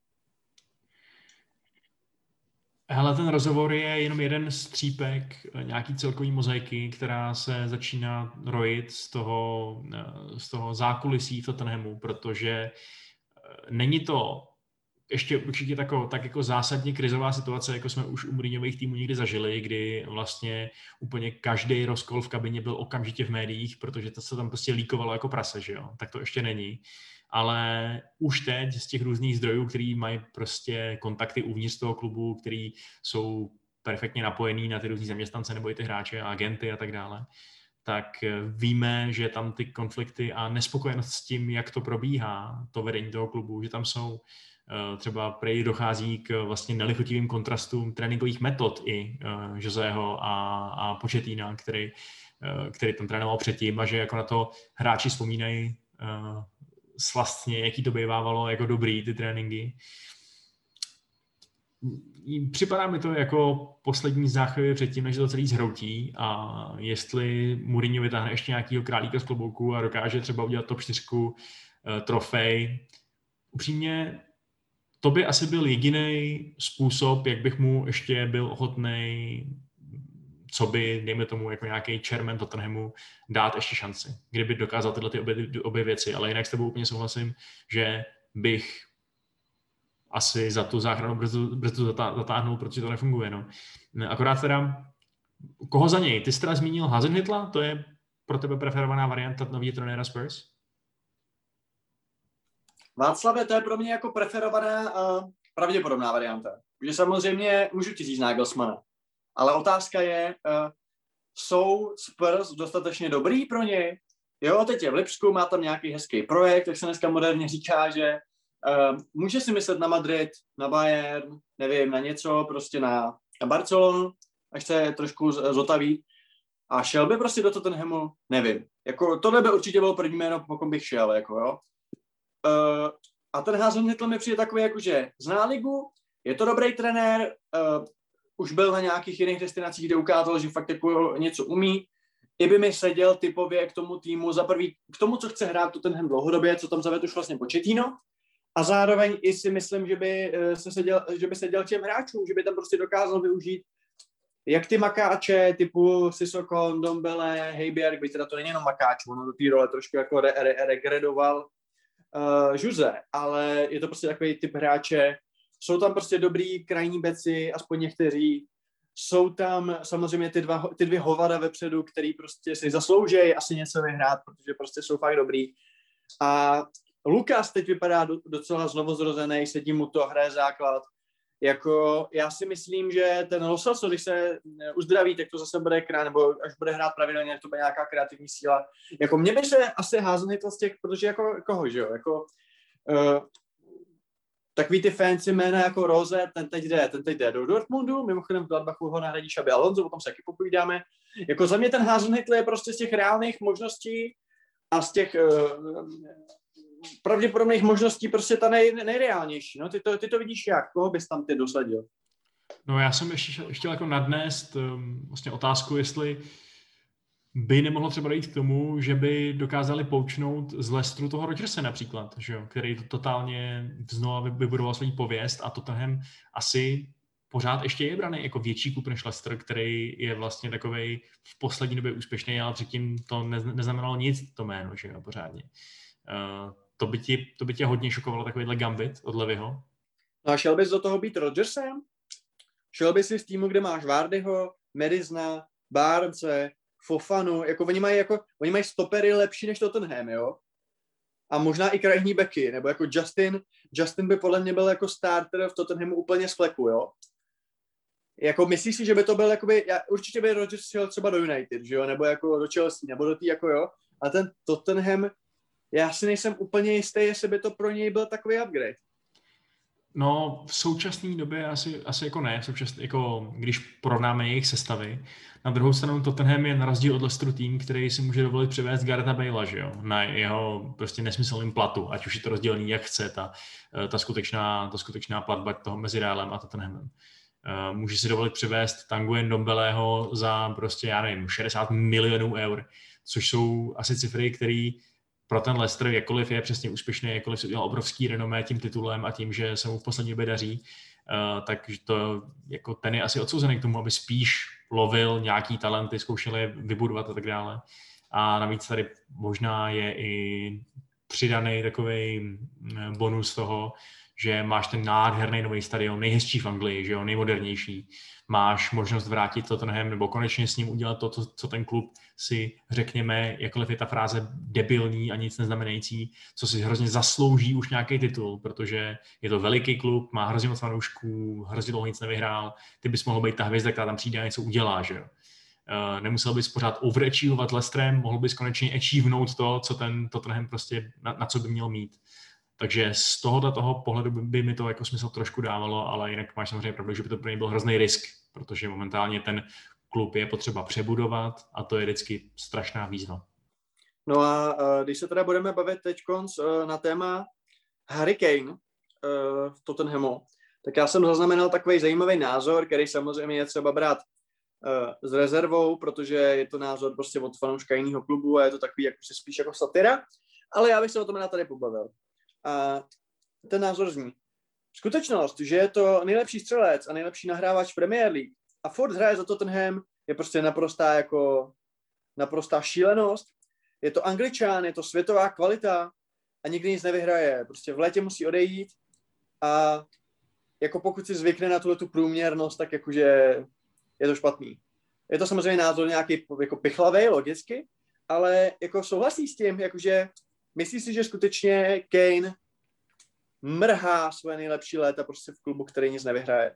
Speaker 2: Hele, ten rozhovor je jenom jeden střípek eh, nějaký celkový mozaiky, která se začíná rojit z toho, eh, z toho zákulisí Tottenhamu, protože eh, není to ještě určitě tako, tak jako zásadně krizová situace, jako jsme už u Mourinhových týmů někdy zažili, kdy vlastně úplně každý rozkol v kabině byl okamžitě v médiích, protože to se tam prostě líkovalo jako prase, že jo? Tak to ještě není ale už teď z těch různých zdrojů, který mají prostě kontakty uvnitř toho klubu, který jsou perfektně napojený na ty různý zaměstnance nebo i ty hráče a agenty a tak dále, tak víme, že tam ty konflikty a nespokojenost s tím, jak to probíhá, to vedení toho klubu, že tam jsou třeba prej dochází k vlastně nelichotivým kontrastům tréninkových metod i uh, Joseho a, a Početína, který, který tam trénoval předtím a že jako na to hráči vzpomínají slastně, jaký to bývávalo jako dobrý ty tréninky. Připadá mi to jako poslední záchvěvy předtím, než to celý zhroutí a jestli Mourinho vytáhne ještě nějakýho králíka z klobouku a dokáže třeba udělat top 4 uh, eh, trofej. Upřímně, to by asi byl jediný způsob, jak bych mu ještě byl ochotný co by, dejme tomu, jako nějaký chairman Tottenhamu dát ještě šanci, kdyby dokázal tyhle ty obě, obě věci. Ale jinak s tebou úplně souhlasím, že bych asi za tu záchranu brzdu, brzdu zatáhnul, protože to nefunguje. No. Akorát teda, koho za něj? Ty jsi teda zmínil Hazenhitla, to je pro tebe preferovaná varianta nový trenéra Spurs?
Speaker 1: Václave, to je pro mě jako preferovaná a pravděpodobná varianta. Protože samozřejmě můžu ti říct Nagelsmana, ale otázka je, uh, jsou Spurs dostatečně dobrý pro ně? Jo, teď je v Lipsku, má tam nějaký hezký projekt, jak se dneska moderně říká, že Uh, může si myslet na Madrid, na Bayern, nevím, na něco, prostě na, na Barcelonu, až se trošku zotaví. A šel by prostě do Tottenhamu? Nevím. Jako, tohle by určitě bylo první jméno, pokud bych šel, jako jo. Uh, a ten Hasenhüttl mi přijde takový, jako že zná ligu, je to dobrý trenér, uh, už byl na nějakých jiných destinacích, kde ukázal, že fakt jako něco umí. I by mi seděl typově k tomu týmu, za prvý k tomu, co chce hrát Tottenham dlouhodobě, co tam zaved už vlastně početíno. A zároveň i si myslím, že by se seděl, že by seděl těm hráčům, že by tam prostě dokázal využít jak ty makáče typu Sissoko, Dombele, Heiberg, byť teda to není jenom makáč, ono do té role trošku jako re, re, regredoval uh, Žuze, ale je to prostě takový typ hráče. Jsou tam prostě dobrý krajní beci, aspoň někteří. Jsou tam samozřejmě ty, dva, ty dvě hovada vepředu, který prostě si zaslouží asi něco vyhrát, protože prostě jsou fakt dobrý. A Lukas teď vypadá docela znovu zrozený, sedí mu to, hraje základ jako já si myslím, že ten Losaso, když se eh, uzdraví, tak to zase bude krát, nebo až bude hrát pravidelně, to bude nějaká kreativní síla. Jako mě by se asi házel z těch, protože jako koho, že jo, jako uh, takový ty fancy jména jako Rose, ten teď jde, ten teď jde do Dortmundu, mimochodem v Gladbachu ho nahradí Šabi Alonso, o tom se taky popovídáme. Jako za mě ten Hasenhüttl je prostě z těch reálných možností a z těch uh, pravděpodobných možností prostě ta nej, nejreálnější. No, ty, to, ty to vidíš jak? Koho bys tam ty dosadil?
Speaker 2: No já jsem ještě chtěl jako nadnést um, vlastně otázku, jestli by nemohlo třeba dojít k tomu, že by dokázali poučnout z Lestru toho Rodgerse například, že jo, který totálně znovu vybudoval svou pověst a Tottenham asi pořád ještě je braný jako větší klub než Leicester, který je vlastně takový v poslední době úspěšný, ale předtím to neznamenalo nic to jméno, že jo, pořádně. Uh, to by, ti, to by tě hodně šokovalo takovýhle gambit od Levyho?
Speaker 1: No a šel bys do toho být Rodgersem? Šel bys si z týmu, kde máš Vardyho, Medizna, Barce, Fofanu, jako oni mají, jako, oni mají stopery lepší než Tottenham, jo? A možná i krajní beky, nebo jako Justin, Justin by podle mě byl jako starter v Tottenhamu úplně z fleku, jo? Jako myslíš si, že by to byl, jakoby, já, určitě by Rodgers šel třeba do United, že jo? Nebo jako do Chelsea, nebo do tý, jako jo? A ten Tottenham já si nejsem úplně jistý, jestli by to pro něj byl takový upgrade.
Speaker 2: No, v současné době asi, asi jako ne, současný, jako když porovnáme jejich sestavy. Na druhou stranu Tottenham je na rozdíl od Leicesteru tým, který si může dovolit přivést Gareta Bale, že jo, na jeho prostě nesmyslným platu, ať už je to rozdělený jak chce, ta, ta, skutečná, ta skutečná platba toho mezi Realem a Tottenhamem. Eh, může si dovolit přivést Tanguyen Dombeleho za prostě, já nevím, 60 milionů eur, což jsou asi cifry, které pro ten Leicester, jakkoliv je přesně úspěšný, jakkoliv si udělal obrovský renomé tím titulem a tím, že se mu v poslední době daří, uh, tak to, jako ten je asi odsouzený k tomu, aby spíš lovil nějaký talenty, zkoušel je vybudovat a tak dále. A navíc tady možná je i přidaný takový mm, bonus toho, že máš ten nádherný nový stadion, nejhezčí v Anglii, že jo, nejmodernější. Máš možnost vrátit Tottenham nebo konečně s ním udělat to, co ten klub si řekněme, jakkoliv je ta fráze debilní a nic neznamenající, co si hrozně zaslouží už nějaký titul, protože je to veliký klub, má hrozně moc fanoušků, hrozně dlouho nic nevyhrál, ty bys mohl být ta hvězda, která tam přijde a něco udělá, že jo. Uh, nemusel bys pořád overachievovat Lestrem, mohl bys konečně achievenout to, co ten Tottenham prostě, na, na co by měl mít. Takže z tohoto toho pohledu by, mi to jako smysl trošku dávalo, ale jinak máš samozřejmě pravdu, že by to pro něj byl hrozný risk, protože momentálně ten klub je potřeba přebudovat a to je vždycky strašná výzva.
Speaker 1: No a uh, když se teda budeme bavit teď uh, na téma Harry Kane uh, v Tottenhamu, tak já jsem zaznamenal takový zajímavý názor, který samozřejmě je třeba brát s rezervou, protože je to názor prostě od fanouška jiného klubu a je to takový jako si spíš jako satira, ale já bych se o tom na tady pobavil. A ten názor zní. Skutečnost, že je to nejlepší střelec a nejlepší nahrávač Premier League a Ford hraje za Tottenham, je prostě naprostá jako naprostá šílenost. Je to angličán, je to světová kvalita a nikdy nic nevyhraje. Prostě v létě musí odejít a jako pokud si zvykne na tuhle tu průměrnost, tak jakože je to špatný. Je to samozřejmě názor nějaký jako pichlavý, logicky, ale jako souhlasí s tím, jakože myslí si, že skutečně Kane mrhá své nejlepší léta prostě v klubu, který nic nevyhraje.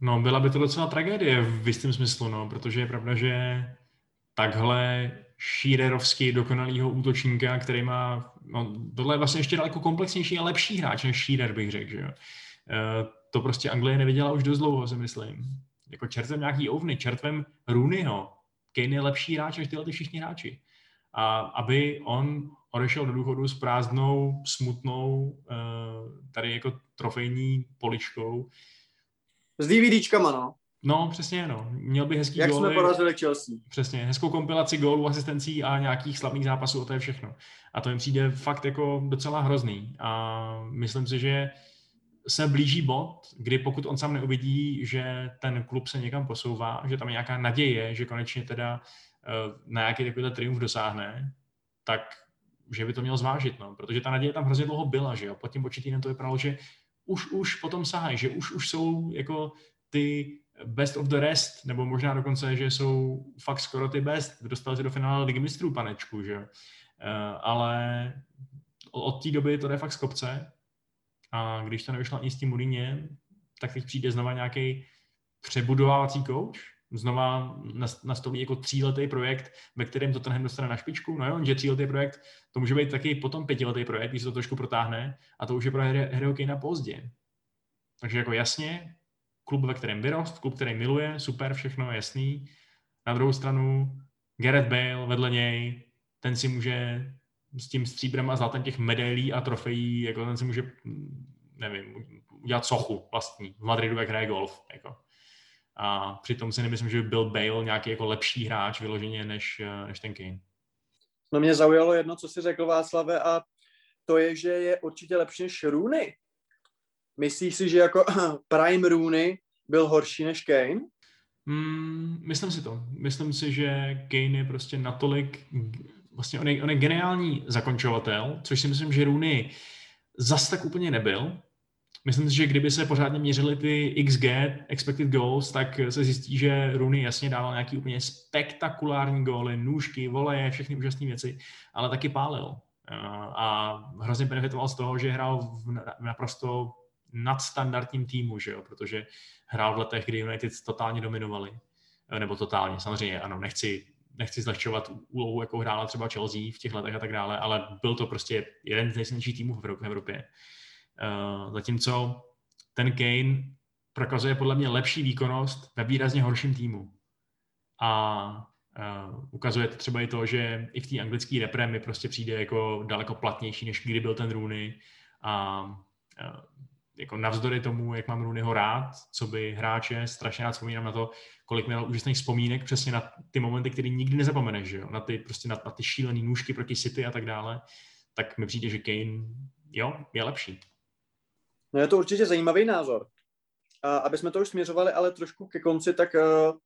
Speaker 2: No, byla by to docela tragédie v jistém smyslu, no, protože je pravda, že takhle šírerovsky dokonalého útočníka, který má, no, tohle je vlastně ještě daleko komplexnější a lepší hráč než Šírer, bych řekl, že jo. Uh, to prostě Anglie neviděla už dost dlouho, si myslím. Jako čertvem nějaký ovny, čertvem Rooneyho. Kane je lepší hráč než tyhle ty všichni hráči. A aby on odešel do důchodu s prázdnou, smutnou, uh, tady jako trofejní poličkou.
Speaker 1: S DVDčkama, no.
Speaker 2: No, přesně, no. Měl by hezký
Speaker 1: Jak
Speaker 2: góly.
Speaker 1: jsme porazili Chelsea.
Speaker 2: Přesně, hezkou kompilaci gólů, asistencí a nějakých slavných zápasů, a to je všechno. A to jim přijde fakt jako docela hrozný. A myslím si, že se blíží bod, kdy pokud on sám neuvidí, že ten klub se někam posouvá, že tam je nějaká naděje, že konečně teda uh, na nějaký takovýhle triumf dosáhne, tak že by to měl zvážit, no, protože ta naděje tam hrozně dlouho byla, že jo, pod tím početým to vypadalo, že už, už potom sahají, že už, už jsou jako ty best of the rest, nebo možná dokonce, že jsou fakt skoro ty best, dostali se do finále ligy mistrů panečku, že uh, ale od té doby to jde fakt z kopce. A když to nevyšlo ani s tím Mourinho, tak teď přijde znova nějaký přebudovávací kouč, znova nastolí jako tříletý projekt, ve kterém to tenhle dostane na špičku. No jo, že tříletý projekt, to může být taky potom pětiletý projekt, když se to trošku protáhne a to už je pro Harryho na pozdě. Takže jako jasně, klub, ve kterém vyrost, klub, který miluje, super, všechno jasný. Na druhou stranu Gareth Bale vedle něj, ten si může s tím stříbrem a zlatem těch medailí a trofejí, jako ten si může, nevím, udělat sochu vlastní v Madridu, jak hraje golf. Jako. A přitom si nemyslím, že by byl Bale nějaký jako lepší hráč vyloženě než, než ten Kane.
Speaker 1: No mě zaujalo jedno, co si řekl Václave a to je, že je určitě lepší než Rooney. Myslíš si, že jako Prime Rooney byl horší než Kane?
Speaker 2: Mm, myslím si to. Myslím si, že Kane je prostě natolik, vlastně on je, on je geniální zakončovatel, což si myslím, že Rooney zas tak úplně nebyl. Myslím si, že kdyby se pořádně měřily ty XG, expected goals, tak se zjistí, že Rooney jasně dával nějaký úplně spektakulární góly, nůžky, voleje, všechny úžasné věci, ale taky pálil. A hrozně benefitoval z toho, že hrál v naprosto nadstandardním týmu, že jo? protože hrál v letech, kdy United totálně dominovali. Eh, nebo totálně, samozřejmě, ano, nechci, nechci zlehčovat úlohu, jakou hrála třeba Chelsea v těch letech a tak dále, ale byl to prostě jeden z nejsilnějších týmů v Evropě. Uh, zatímco ten Kane prokazuje podle mě lepší výkonnost ve výrazně horším týmu. A uh, ukazuje to třeba i to, že i v té anglické repre mi prostě přijde jako daleko platnější, než kdy byl ten Rooney. A uh, jako navzdory tomu, jak mám Rooneyho rád, co by hráče, strašně rád vzpomínám na to, kolik měl úžasných vzpomínek přesně na ty momenty, které nikdy nezapomeneš, že jo? Na ty, prostě na, na ty šílené nůžky proti City a tak dále, tak mi přijde, že Kane, jo, je lepší.
Speaker 1: No je to určitě zajímavý názor. A aby jsme to už směřovali, ale trošku ke konci, tak uh,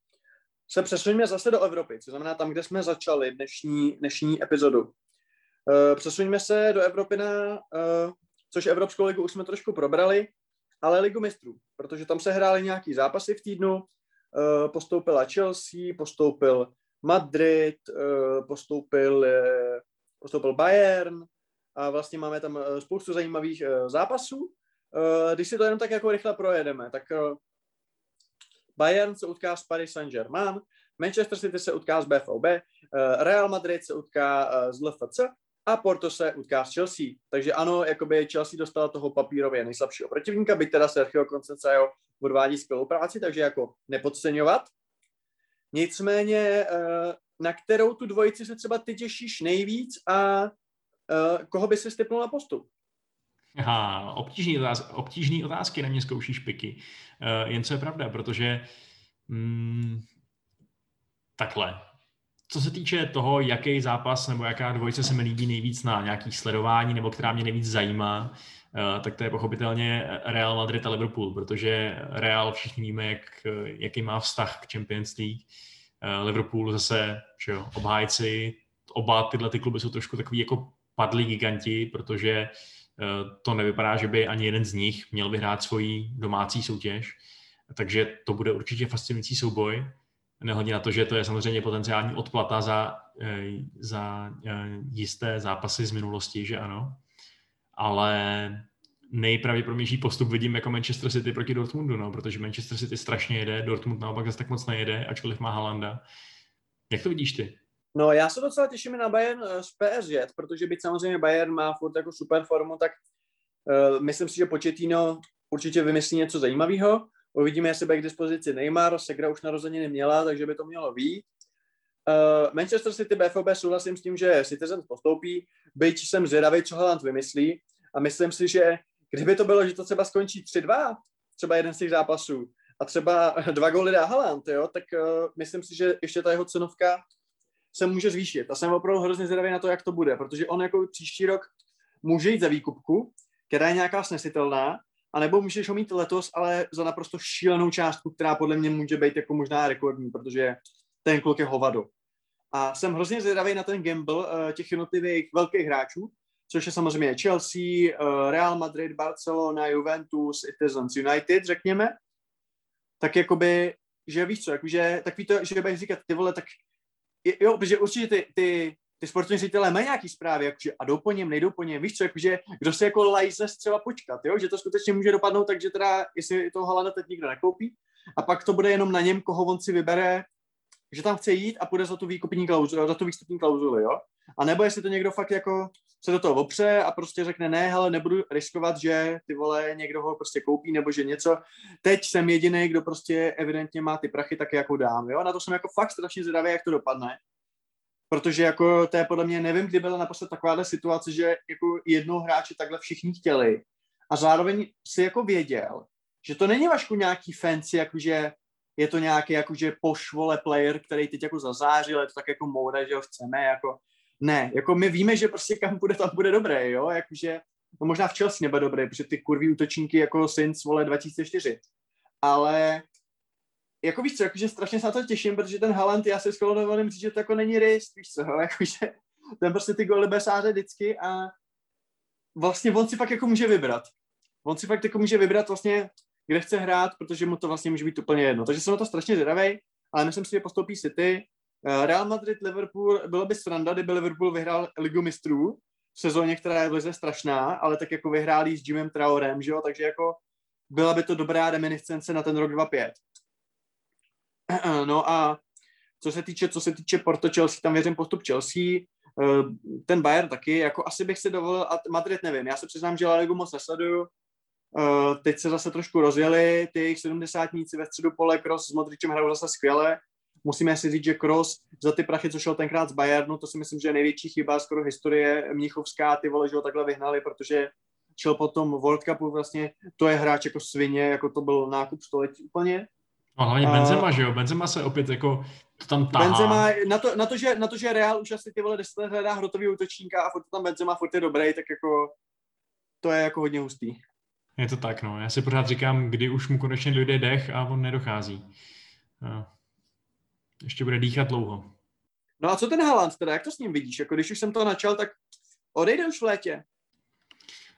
Speaker 1: se přesuneme zase do Evropy, co znamená tam, kde jsme začali dnešní, dnešní epizodu. Uh, přesuneme se do Evropy na uh, což Evropskou ligu už jsme trošku probrali, ale ligu mistrů, protože tam se hrály nějaký zápasy v týdnu, postoupila Chelsea, postoupil Madrid, postoupil, postoupil Bayern a vlastně máme tam spoustu zajímavých zápasů. Když si to jenom tak jako rychle projedeme, tak Bayern se utká s Paris Saint-Germain, Manchester City se utká s BVB, Real Madrid se utká s LFC a Porto se utká s Chelsea. Takže ano, jakoby Chelsea dostala toho papírově nejslabšího protivníka, byť teda Sergio Conceição odvádí skvělou práci, takže jako nepodceňovat. Nicméně, eh, na kterou tu dvojici se třeba ty těšíš nejvíc a eh, koho by si stipnul na postup?
Speaker 2: Aha, obtížný, otáz, obtížný otázky na mě zkoušíš piky. Uh, jen co je pravda, protože mm, takhle, co se týče toho, jaký zápas nebo jaká dvojice se mi líbí nejvíc na nějaký sledování nebo která mě nejvíc zajímá, eh, tak to je pochopitelně Real Madrid a Liverpool, protože Real všichni víme, jak, jaký má vztah k Champions League. Eh, Liverpool zase, že jo, obhájci, oba tyhle ty kluby jsou trošku takový jako padlí giganti, protože eh, to nevypadá, že by ani jeden z nich měl vyhrát svoji domácí soutěž, takže to bude určitě fascinující souboj nehledě na to, že to je samozřejmě potenciální odplata za, eh, za eh, jisté zápasy z minulosti, že ano. Ale nejpravděpodobnější postup vidím jako Manchester City proti Dortmundu, no, protože Manchester City strašně jede, Dortmund naopak zase tak moc nejede, ačkoliv má Halanda. Jak to vidíš ty?
Speaker 1: No já se docela těším na Bayern z eh, PSG, protože byť samozřejmě Bayern má furt jako super formu, tak uh, myslím si, že Početino určitě vymyslí něco zajímavého. Uvidíme, jestli bude k dispozici Neymar, Segra už narozeně neměla, takže by to mělo být. Uh, Manchester City BFB souhlasím s tím, že Citizen postoupí, byť jsem zvědavý, co Haaland vymyslí a myslím si, že kdyby to bylo, že to třeba skončí 3-2, třeba jeden z těch zápasů, a třeba dva góly dá Haaland, jo, tak uh, myslím si, že ještě ta jeho cenovka se může zvýšit. A jsem opravdu hrozně zvědavý na to, jak to bude, protože on jako příští rok může jít za výkupku, která je nějaká snesitelná, anebo můžeš ho mít letos, ale za naprosto šílenou částku, která podle mě může být jako možná rekordní, protože ten kluk je hovado. A jsem hrozně zvědavý na ten gamble uh, těch jednotlivých velkých hráčů, což je samozřejmě Chelsea, uh, Real Madrid, Barcelona, Juventus, Citizens United, řekněme. Tak jakoby, že víš co, jakože, tak ví to, že budeš říkat, ty vole, tak jo, protože určitě ty, ty, ty sportovní ředitelé mají nějaký zprávy, jakože a jdou po něm, nejdou po něm, víš co, jakože kdo se jako lajze třeba počkat, jo, že to skutečně může dopadnout tak, že teda, jestli toho Halana teď nikdo nekoupí, a pak to bude jenom na něm, koho on si vybere, že tam chce jít a půjde za tu výkupní klauzuli, za tu výstupní klauzuli, jo. A nebo jestli to někdo fakt jako se do toho opře a prostě řekne, ne, hele, nebudu riskovat, že ty vole někdo ho prostě koupí nebo že něco. Teď jsem jediný, kdo prostě evidentně má ty prachy, tak jako dám, jo. Na to jsem jako fakt strašně zvědavý, jak to dopadne. Protože jako to je podle mě, nevím, kdy byla naposled takováhle situace, že jako jednou hráči takhle všichni chtěli a zároveň si jako věděl, že to není vašku nějaký fancy, jakože je to nějaký jakože pošvole player, který teď jako zazářil, je to tak jako moda, že ho chceme, jako ne, jako my víme, že prostě kam bude, tam bude dobré, jo, jakože, no možná v Chelsea nebude dobré, protože ty kurví útočníky jako Saints, vole, 2004, ale jako víš co, jakože strašně se na to těším, protože ten Haaland, já si skoro dovolím říct, že to jako není risk, víš co, jakože ten prostě ty goly besáře vždycky a vlastně on si fakt jako může vybrat. On si fakt jako může vybrat vlastně, kde chce hrát, protože mu to vlastně může být úplně jedno. Takže jsem na to strašně zvědavý, ale myslím si, že postoupí City. Eh, Real Madrid, Liverpool, bylo by sranda, kdyby Liverpool vyhrál Ligu mistrů v sezóně, která je v lize strašná, ale tak jako vyhráli s Jimem Traorem, že jo, takže jako byla by to dobrá reminiscence na ten rok 2-5. No a co se týče, co se týče Porto Chelsea, tam věřím postup Chelsea, eh, ten Bayern taky, jako asi bych si dovolil, a Madrid nevím, já se přiznám, že La Ligu moc nesleduju, teď se zase trošku rozjeli, ty jejich sedmdesátníci ve středu pole, Kroos s Modričem hrajou zase skvěle. Musíme si říct, že Kroos za ty prachy, co šel tenkrát z Bayernu, to si myslím, že je největší chyba skoro historie Mnichovská, ty vole, že ho takhle vyhnali, protože šel potom World Cupu, vlastně to je hráč jako svině, jako to byl nákup století úplně.
Speaker 2: No hlavně Benzema, uh, že jo? Benzema se opět jako to tam tahá.
Speaker 1: Benzema, na to, na to, že, na to, že Real už asi ty vole deset let hledá hrotový útočníka a furt tam Benzema furt je dobrý, tak jako to je jako hodně hustý.
Speaker 2: Je to tak, no. Já si pořád říkám, kdy už mu konečně dojde dech a on nedochází. No. Ještě bude dýchat dlouho.
Speaker 1: No a co ten Haaland teda, jak to s ním vidíš? Jako když už jsem to načal, tak odejde už v létě.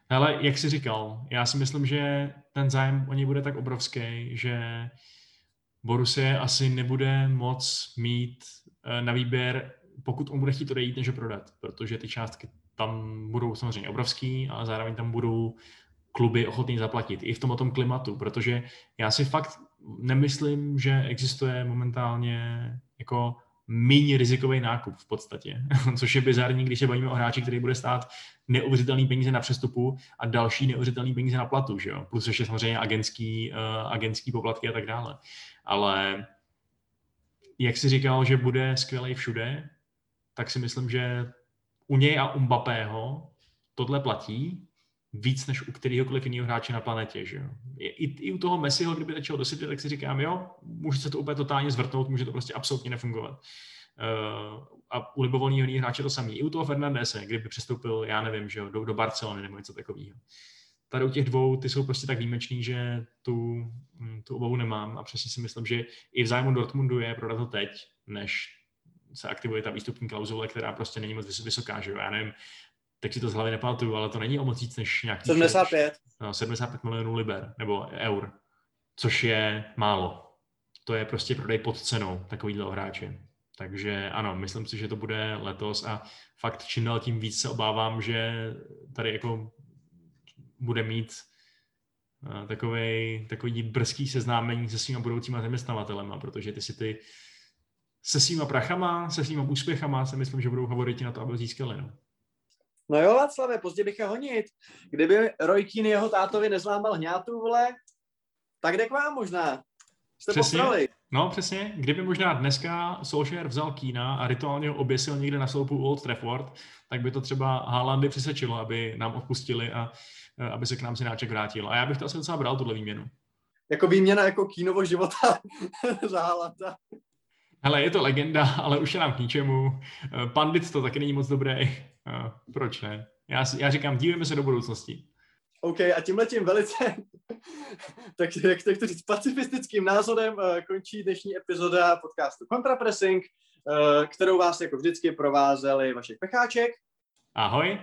Speaker 2: Ale jak jsi říkal, já si myslím, že ten zájem o něj bude tak obrovský, že Borussia asi nebude moc mít eh, na výběr, pokud on bude chtít odejít, než ho prodat, protože ty částky tam budou samozřejmě obrovský, ale zároveň tam budou kluby ochotný zaplatit i v tom tom klimatu, protože já si fakt nemyslím, že existuje momentálně jako méně rizikový nákup v podstatě, což je bizarní, když se bavíme o hráči, který bude stát neuvěřitelný peníze na přestupu a další neuvěřitelný peníze na platu, že jo? plus ještě samozřejmě agentský, uh, agentský poplatky a tak dále. Ale jak si říkal, že bude skvělý všude, tak si myslím, že u něj a u Mbappého tohle platí víc než u kteréhokoliv jiného hráče na planetě. Že jo? I, I u toho Messiho, kdyby začal do City, tak si říkám, jo, může se to úplně totálně zvrtnout, může to prostě absolutně nefungovat. Uh, a u libovolného hráče to samý. I u toho Fernandese, kdyby přestoupil, já nevím, že jo, do, do Barcelony nebo něco takového. Tady u těch dvou, ty jsou prostě tak výjimeční, že tu, hm, tu obavu nemám a přesně si myslím, že i v zájmu Dortmundu je prodat to teď, než se aktivuje ta výstupní klauzule, která prostě není moc vysoká, že jo. Já nevím, teď si to z hlavy nepamatuju, ale to není o moc víc než nějaký...
Speaker 1: 75.
Speaker 2: No, 75 milionů liber, nebo eur, což je málo. To je prostě prodej pod cenou takovýhle hráče. Takže ano, myslím si, že to bude letos a fakt čím dál tím víc se obávám, že tady jako bude mít eh, takový, takový brzký seznámení se svýma budoucíma zaměstnavatelema, protože ty si ty se svýma prachama, se svýma úspěchama si myslím, že budou favoriti na to, aby získali. No.
Speaker 1: No jo, Václave, pozdě bych je honit. Kdyby Roy Keane jeho tátovi nezlámal hňátu, vole, tak jde k vám možná. Jste
Speaker 2: Přesně.
Speaker 1: postrali.
Speaker 2: No přesně, kdyby možná dneska Solskjaer vzal Kína a rituálně ho oběsil někde na sloupu Old Trafford, tak by to třeba Haalandy přesečilo, aby nám odpustili a eh, aby se k nám synáček vrátil. A já bych to asi docela bral, tuhle výměnu.
Speaker 1: Jako výměna jako kínovo života za Haalanda.
Speaker 2: Hele, je to legenda, ale už je nám k ničemu. Eh, Pandit to taky není moc dobrý. Eh, Proč ne? Já, já říkám, dívejme se do budoucnosti.
Speaker 1: OK, a tímhle tím velice, tak jak to říct, pacifistickým názorem eh, končí dnešní epizoda podcastu Contrapressing, kterou vás jako vždycky provázeli Vašek Pecháček
Speaker 2: Ahoj.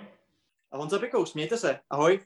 Speaker 1: a Honza Pikou. Smějte se. Ahoj.